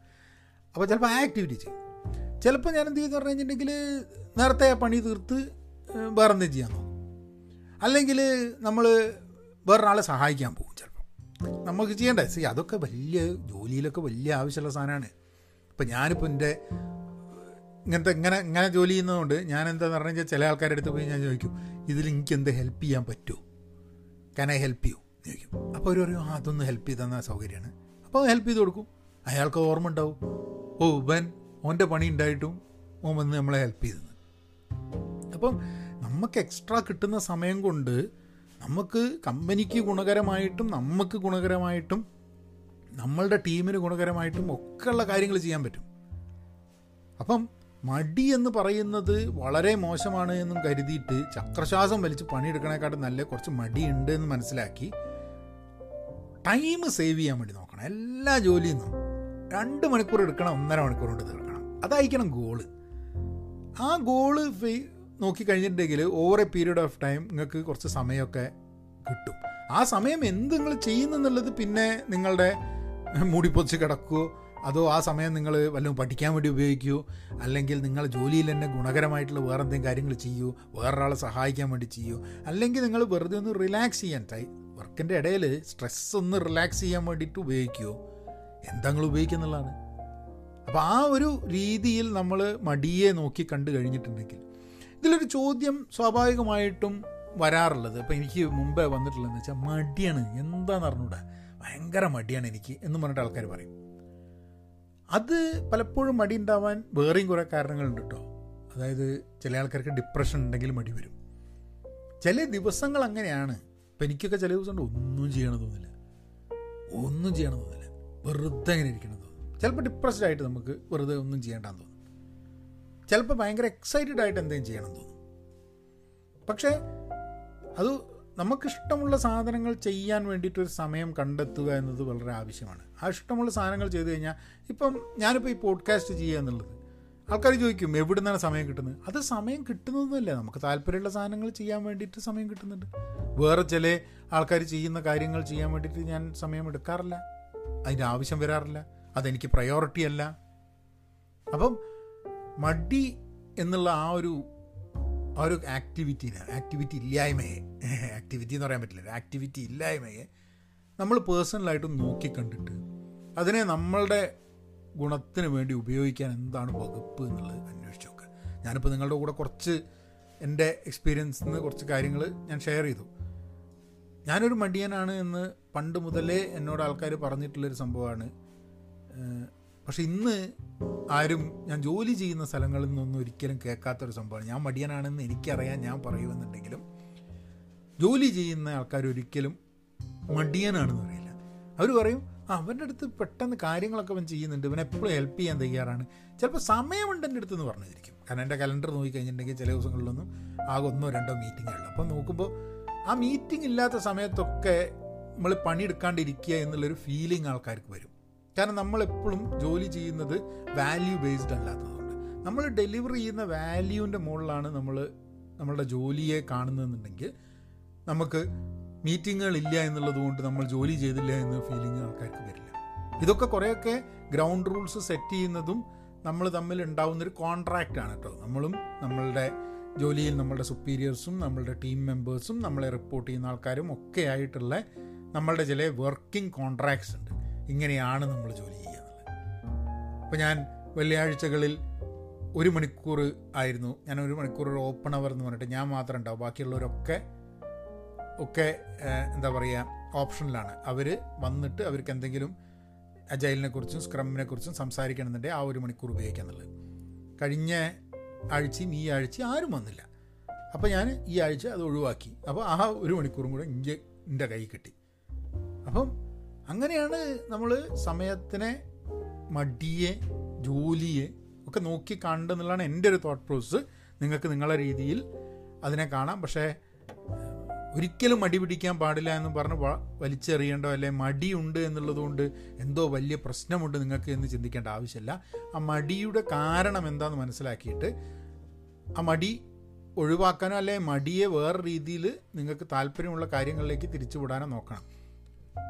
അപ്പോൾ ചിലപ്പോൾ ആ ആക്ടിവിറ്റി ചെയ്യും. ചിലപ്പോൾ ഞാൻ എന്ത് ചെയ്യുന്നു പറഞ്ഞു കഴിഞ്ഞിട്ടുണ്ടെങ്കിൽ നേരത്തെ ആ പണി തീർത്ത് ഏഹ്, വേറെ എന്തെങ്കിലും ചെയ്യാൻ നോക്കും. അല്ലെങ്കിൽ നമ്മൾ വേറൊരാളെ സഹായിക്കാൻ പോകും ചിലപ്പോൾ നമുക്ക് ചെയ്യേണ്ടേ? സി അതൊക്കെ വലിയ ജോലിയിലൊക്കെ വലിയ ആവശ്യമുള്ള സാധനമാണ്. ഇപ്പം ഞാനിപ്പോൾ എന്റെ ഇങ്ങനത്തെ ഇങ്ങനെ ഇങ്ങനെ ജോലി ചെയ്യുന്നതുകൊണ്ട് ഞാൻ എന്താന്ന് പറഞ്ഞു കഴിഞ്ഞാൽ ചില ആൾക്കാരുടെ അടുത്ത് പോയി ഞാൻ ചോദിക്കും ഇതിൽ എനിക്ക് എന്ത് ഹെൽപ്പ് ചെയ്യാൻ പറ്റുമോ can ഐ ഹെൽപ്പ് യു ചോദിക്കും. അപ്പോൾ അവർ പറയും ആ അതൊന്ന് ഹെൽപ്പ് ചെയ്ത് തന്നാൽ സൗകര്യമാണ്. അപ്പോൾ ഹെൽപ്പ് ചെയ്ത് കൊടുക്കും. അയാൾക്ക് ഓർമ്മ ഉണ്ടാവും. ഓ ഉബൻ ഓന്റെ പണി ഉണ്ടായിട്ടും ഓൻ വന്ന് നമ്മളെ ഹെൽപ്പ് ചെയ്തെന്ന് അപ്പം നമുക്ക് എക്സ്ട്രാ കിട്ടുന്ന സമയം കൊണ്ട് നമുക്ക് കമ്പനിക്ക് ഗുണകരമായിട്ടും നമുക്ക് ഗുണകരമായിട്ടും നമ്മളുടെ ടീമിന് ഗുണകരമായിട്ടും ഒക്കെയുള്ള കാര്യങ്ങൾ ചെയ്യാൻ പറ്റും. അപ്പം മടി എന്ന് പറയുന്നത് വളരെ മോശമാണ് എന്നും കരുതിയിട്ട് ചക്രശ്വാസം വലിച്ച് പണിയെടുക്കണേക്കാട്ടും നല്ല കുറച്ച് മടി ഉണ്ട് എന്ന് മനസ്സിലാക്കി ടൈം സേവ് ചെയ്യാൻ വേണ്ടി നോക്കണം. എല്ലാ ജോലിയും നിന്നും രണ്ട് മണിക്കൂർ എടുക്കണം ഒന്നര മണിക്കൂർ കൊണ്ട് തീർക്കണം. അതായിരിക്കണം ഗോൾ ആ ഗോൾ നോക്കി കഴിഞ്ഞിട്ടുണ്ടെങ്കിൽ over a period of time നിങ്ങൾക്ക് കുറച്ച് സമയമൊക്കെ കിട്ടും. ആ സമയം എന്ത് നിങ്ങൾ ചെയ്യുന്നെന്നുള്ളത് പിന്നെ നിങ്ങളുടെ മൂടി മൂടിപ്പൊതിച്ച് കിടക്കുമോ അതോ ആ സമയം നിങ്ങൾ വല്ലതും പഠിക്കാൻ വേണ്ടി ഉപയോഗിക്കുമോ അല്ലെങ്കിൽ നിങ്ങൾ ജോലിയിൽ തന്നെ ഗുണകരമായിട്ടുള്ള വേറെ എന്തെങ്കിലും കാര്യങ്ങൾ ചെയ്യൂ. വേറൊരാളെ സഹായിക്കാൻ വേണ്ടി ചെയ്യൂ. അല്ലെങ്കിൽ നിങ്ങൾ വെറുതെ ഒന്ന് റിലാക്സ് ചെയ്യാൻ ടൈ വർക്കിന്റെ ഇടയിൽ സ്ട്രെസ് ഒന്ന് റിലാക്സ് ചെയ്യാൻ വേണ്ടിയിട്ട് ഉപയോഗിക്കുമോ എന്താ നിങ്ങൾ ഉപയോഗിക്കുന്നുള്ളതാണ് അപ്പോൾ ആ ഒരു രീതിയിൽ നമ്മൾ മടിയെ നോക്കി കണ്ടു കഴിഞ്ഞിട്ടുണ്ടെങ്കിൽ ഇതിലൊരു ചോദ്യം സ്വാഭാവികമായിട്ടും വരാറുള്ളത്. അപ്പോൾ എനിക്ക് മുമ്പേ വന്നിട്ടുള്ളതെന്ന് വെച്ചാൽ മടിയാണ്. എന്താണെന്ന് അറിഞ്ഞൂടാ. ഭയങ്കര മടിയാണ് എനിക്ക് എന്ന് പറഞ്ഞിട്ട് ആൾക്കാർ പറയും. അത് പലപ്പോഴും മടി ഉണ്ടാവാൻ വേറെയും കുറേ കാരണങ്ങളുണ്ട് കേട്ടോ അതായത് ചില ആൾക്കാർക്ക് ഡിപ്രഷൻ ഉണ്ടെങ്കിൽ മടി വരും. ചില ദിവസങ്ങൾ അങ്ങനെയാണ്. ഇപ്പം എനിക്കൊക്കെ ചില ദിവസം ഉണ്ട് ഒന്നും ചെയ്യണം തോന്നില്ല. ഒന്നും ചെയ്യണം തോന്നില്ല. വെറുതെ ഇങ്ങനെ ഇരിക്കണം തോന്നും ചിലപ്പോൾ ഡിപ്രസ്ഡ് ആയിട്ട് നമുക്ക് വെറുതെ ഒന്നും ചെയ്യേണ്ടാന്ന് തോന്നും ചിലപ്പോൾ ഭയങ്കര എക്സൈറ്റഡ് ആയിട്ട് എന്തെങ്കിലും ചെയ്യണം തോന്നും. പക്ഷേ അത് നമുക്കിഷ്ടമുള്ള സാധനങ്ങൾ ചെയ്യാൻ വേണ്ടിയിട്ടൊരു സമയം കണ്ടെത്തുക എന്നത് വളരെ ആവശ്യമാണ്. ആ ഇഷ്ടമുള്ള സാധനങ്ങൾ ചെയ്തു കഴിഞ്ഞാൽ ഇപ്പം ഞാനിപ്പോൾ ഈ പോഡ്കാസ്റ്റ് ചെയ്യുക എന്നുള്ളത്. ആൾക്കാർ ചോദിക്കും എവിടെ നിന്നാണ് സമയം കിട്ടുന്നത്? അത് സമയം കിട്ടുന്നതൊന്നുമില്ല നമുക്ക് താല്പര്യമുള്ള സാധനങ്ങൾ ചെയ്യാൻ വേണ്ടിയിട്ട് സമയം കിട്ടുന്നുണ്ട്. വേറെ ചില ആൾക്കാർ ചെയ്യുന്ന കാര്യങ്ങൾ ചെയ്യാൻ വേണ്ടിയിട്ട് ഞാൻ സമയം എടുക്കാറില്ല. അതിന്റെ ആവശ്യം വരാറില്ല. അതെനിക്ക് പ്രയോറിറ്റി അല്ല. അപ്പം മടി എന്നുള്ള ആ ഒരു ആ ഒരു ആക്ടിവിറ്റീനെ ആക്ടിവിറ്റി ഇല്ലായ്മയെ ആക്ടിവിറ്റി എന്ന് പറയാൻ പറ്റില്ല ആക്ടിവിറ്റി ഇല്ലായ്മയെ നമ്മൾ പേഴ്സണലായിട്ട് നോക്കിക്കണ്ടിട്ട് അതിനെ നമ്മളുടെ ഗുണത്തിന് വേണ്ടി ഉപയോഗിക്കാൻ എന്താണ് വകുപ്പ് എന്നുള്ളത് അന്വേഷിച്ച് നോക്കുക ഞാനിപ്പോൾ നിങ്ങളുടെ കൂടെ കുറച്ച് എന്റെ എക്സ്പീരിയൻസിൽ നിന്ന് കുറച്ച് കാര്യങ്ങൾ ഞാൻ ഷെയർ ചെയ്തു. ഞാനൊരു മടിയനാണ് എന്ന് പണ്ട് മുതലേ എന്നോട് ആൾക്കാർ പറഞ്ഞിട്ടുള്ളൊരു സംഭവമാണ് പക്ഷെ ഇന്ന് ആരും ഞാൻ ജോലി ചെയ്യുന്ന സ്ഥലങ്ങളിൽ നിന്നൊന്നും ഒരിക്കലും കേൾക്കാത്തൊരു സംഭവമാണ്. ഞാൻ മടിയനാണെന്ന് എനിക്കറിയാൻ ഞാൻ പറയുമെന്നുണ്ടെങ്കിലും ജോലി ചെയ്യുന്ന ആൾക്കാർ ഒരിക്കലും മടിയനാണെന്ന് പറയില്ല. അവർ പറയും "ആ, അവന്റെ അടുത്ത് പെട്ടെന്ന് കാര്യങ്ങളൊക്കെ അവൻ ചെയ്യുന്നുണ്ട്. ഇവൻ എപ്പോഴും ഹെൽപ്പ് ചെയ്യാൻ തയ്യാറാണ്. ചിലപ്പോൾ സമയമുണ്ട് എന്റെ അടുത്ത് എന്ന് പറഞ്ഞിരിക്കും കാരണം എന്റെ കലണ്ടർ നോക്കിക്കഴിഞ്ഞിട്ടുണ്ടെങ്കിൽ ചില ദിവസങ്ങളിലൊന്നും ആകെ ഒന്നോ രണ്ടോ മീറ്റിംഗേ ഉള്ളൂ. അപ്പോൾ നോക്കുമ്പോൾ ആ മീറ്റിംഗ് ഇല്ലാത്ത സമയത്തൊക്കെ നമ്മൾ പണിയെടുക്കാണ്ടിരിക്കുക എന്നുള്ളൊരു ഫീലിംഗ് ആൾക്കാർക്ക് വരും. കാരണം നമ്മളെപ്പോഴും ജോലി ചെയ്യുന്നത് വാല്യൂ ബേസ്ഡ് അല്ലാത്തതുകൊണ്ട്. നമ്മൾ ഡെലിവർ ചെയ്യുന്ന വാല്യൂവിന്റെ മുകളിലാണ് നമ്മൾ നമ്മളുടെ ജോലിയെ കാണുന്നതെന്നുണ്ടെങ്കിൽ നമുക്ക് മീറ്റിങ്ങുകൾ ഇല്ല എന്നുള്ളത് കൊണ്ട് നമ്മൾ ജോലി ചെയ്തില്ല എന്ന ഫീലിംഗ് ആൾക്കാർക്ക് വരില്ല. ഇതൊക്കെ കുറേയൊക്കെ ഗ്രൗണ്ട് റൂൾസ് സെറ്റ് ചെയ്യുന്നതും നമ്മൾ തമ്മിൽ ഉണ്ടാവുന്നൊരു ആണ് കേട്ടോ നമ്മളും നമ്മളുടെ ജോലിയിൽ നമ്മളുടെ സുപ്പീരിയേഴ്സും നമ്മളുടെ ടീം മെമ്പേഴ്സും നമ്മളെ റിപ്പോർട്ട് ചെയ്യുന്ന ആൾക്കാരും ഒക്കെ ആയിട്ടുള്ള നമ്മളുടെ ചില വർക്കിംഗ് കോൺട്രാക്ട്സ് ഉണ്ട്. ഇങ്ങനെയാണ് നമ്മൾ ജോലി ചെയ്യുക അപ്പോൾ ഞാൻ വെള്ളിയാഴ്ചകളിൽ ഒരു മണിക്കൂർ ആയിരുന്നു. ഞാൻ ഒരു മണിക്കൂർ ഒരു ഓപ്പൺ അവർ എന്ന് പറഞ്ഞിട്ട് ഞാൻ മാത്രം ഉണ്ടാവും. ബാക്കിയുള്ളവരൊക്കെ ഒക്കെ എന്താ പറയുക ഓപ്ഷനിലാണ് അവർ വന്നിട്ട് അവർക്ക് എന്തെങ്കിലും അജൈലിനെ കുറിച്ചും സ്ക്രമ്മിനെ കുറിച്ചും സംസാരിക്കണമെന്നുണ്ടെങ്കിൽ ആ ഒരു മണിക്കൂർ ഉപയോഗിക്കുക എന്നുള്ളത്. കഴിഞ്ഞ ആഴ്ചയും ഈ ആഴ്ചയും ആരും വന്നില്ല. അപ്പോൾ ഞാൻ ഈ ആഴ്ച അത് ഒഴിവാക്കി. അപ്പോൾ ആ ഒരു മണിക്കൂറും കൂടെ ഇഞ്ച് എന്റെ കൈ കിട്ടി. അപ്പം അങ്ങനെയാണ് നമ്മൾ സമയത്തിനെ മടിയെ ജോലിയെ ഒക്കെ നോക്കി കണ്ടെന്നുള്ളതാണ് എന്റെ ഒരു തോട്ട് പ്രോസസ്സ് നിങ്ങൾക്ക് നിങ്ങളുടെ രീതിയിൽ അതിനെ കാണാം. പക്ഷേ ഒരിക്കലും മടി പിടിക്കാൻ പാടില്ല എന്ന് പറഞ്ഞ് വലിച്ചെറിയേണ്ടോ അല്ലെ മടിയുണ്ട് എന്നുള്ളതുകൊണ്ട് എന്തോ വലിയ പ്രശ്നമുണ്ട് നിങ്ങൾക്ക് എന്ന് ചിന്തിക്കേണ്ട ആവശ്യമില്ല. ആ മടിയുടെ കാരണം എന്താണെന്ന് മനസ്സിലാക്കിയിട്ട് ആ മടി ഒഴിവാക്കാനോ അല്ലെ മടിയെ വേറെ രീതിയിൽ നിങ്ങൾക്ക് താല്പര്യമുള്ള കാര്യങ്ങളിലേക്ക് തിരിച്ചുവിടാനോ നോക്കണം.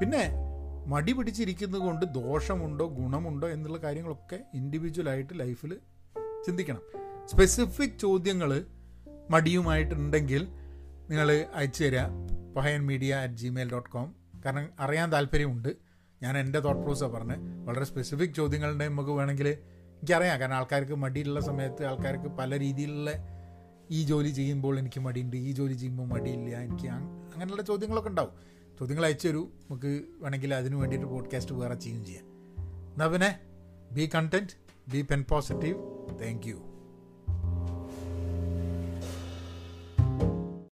പിന്നെ മടി പിടിച്ചിരിക്കുന്നത് കൊണ്ട് ദോഷമുണ്ടോ ഗുണമുണ്ടോ എന്നുള്ള കാര്യങ്ങളൊക്കെ ഇൻഡിവിജ്വലായിട്ട് ലൈഫിൽ ചിന്തിക്കണം. സ്പെസിഫിക് ചോദ്യങ്ങൾ മടിയുമായിട്ടുണ്ടെങ്കിൽ നിങ്ങൾ അയച്ചു തരിക Pahayan media at Gmail dot com കാരണം അറിയാൻ താല്പര്യമുണ്ട്. ഞാൻ എന്റെ തോട്ട് പ്രോസാണ് പറഞ്ഞത് വളരെ സ്പെസിഫിക് ചോദ്യങ്ങളുടെ നമുക്ക് വേണമെങ്കിൽ എനിക്കറിയാം. കാരണം ആൾക്കാർക്ക് മടിയുള്ള സമയത്ത് ആൾക്കാർക്ക് പല രീതിയിലുള്ള ഈ ജോലി ചെയ്യുമ്പോൾ എനിക്ക് മടിയുണ്ട് ഈ ജോലി ചെയ്യുമ്പോൾ മടിയില്ല എനിക്ക് അങ്ങനെയുള്ള ചോദ്യങ്ങളൊക്കെ ഉണ്ടാവും. ചോദ്യങ്ങൾ അയച്ചു തരൂ നമുക്ക് വേണമെങ്കിൽ അതിന് വേണ്ടിയിട്ട് പോഡ്കാസ്റ്റ് വേറെ ചെയ്യുകയും ചെയ്യാം. എന്നാൽ പിന്നെ be content be pen positive thank you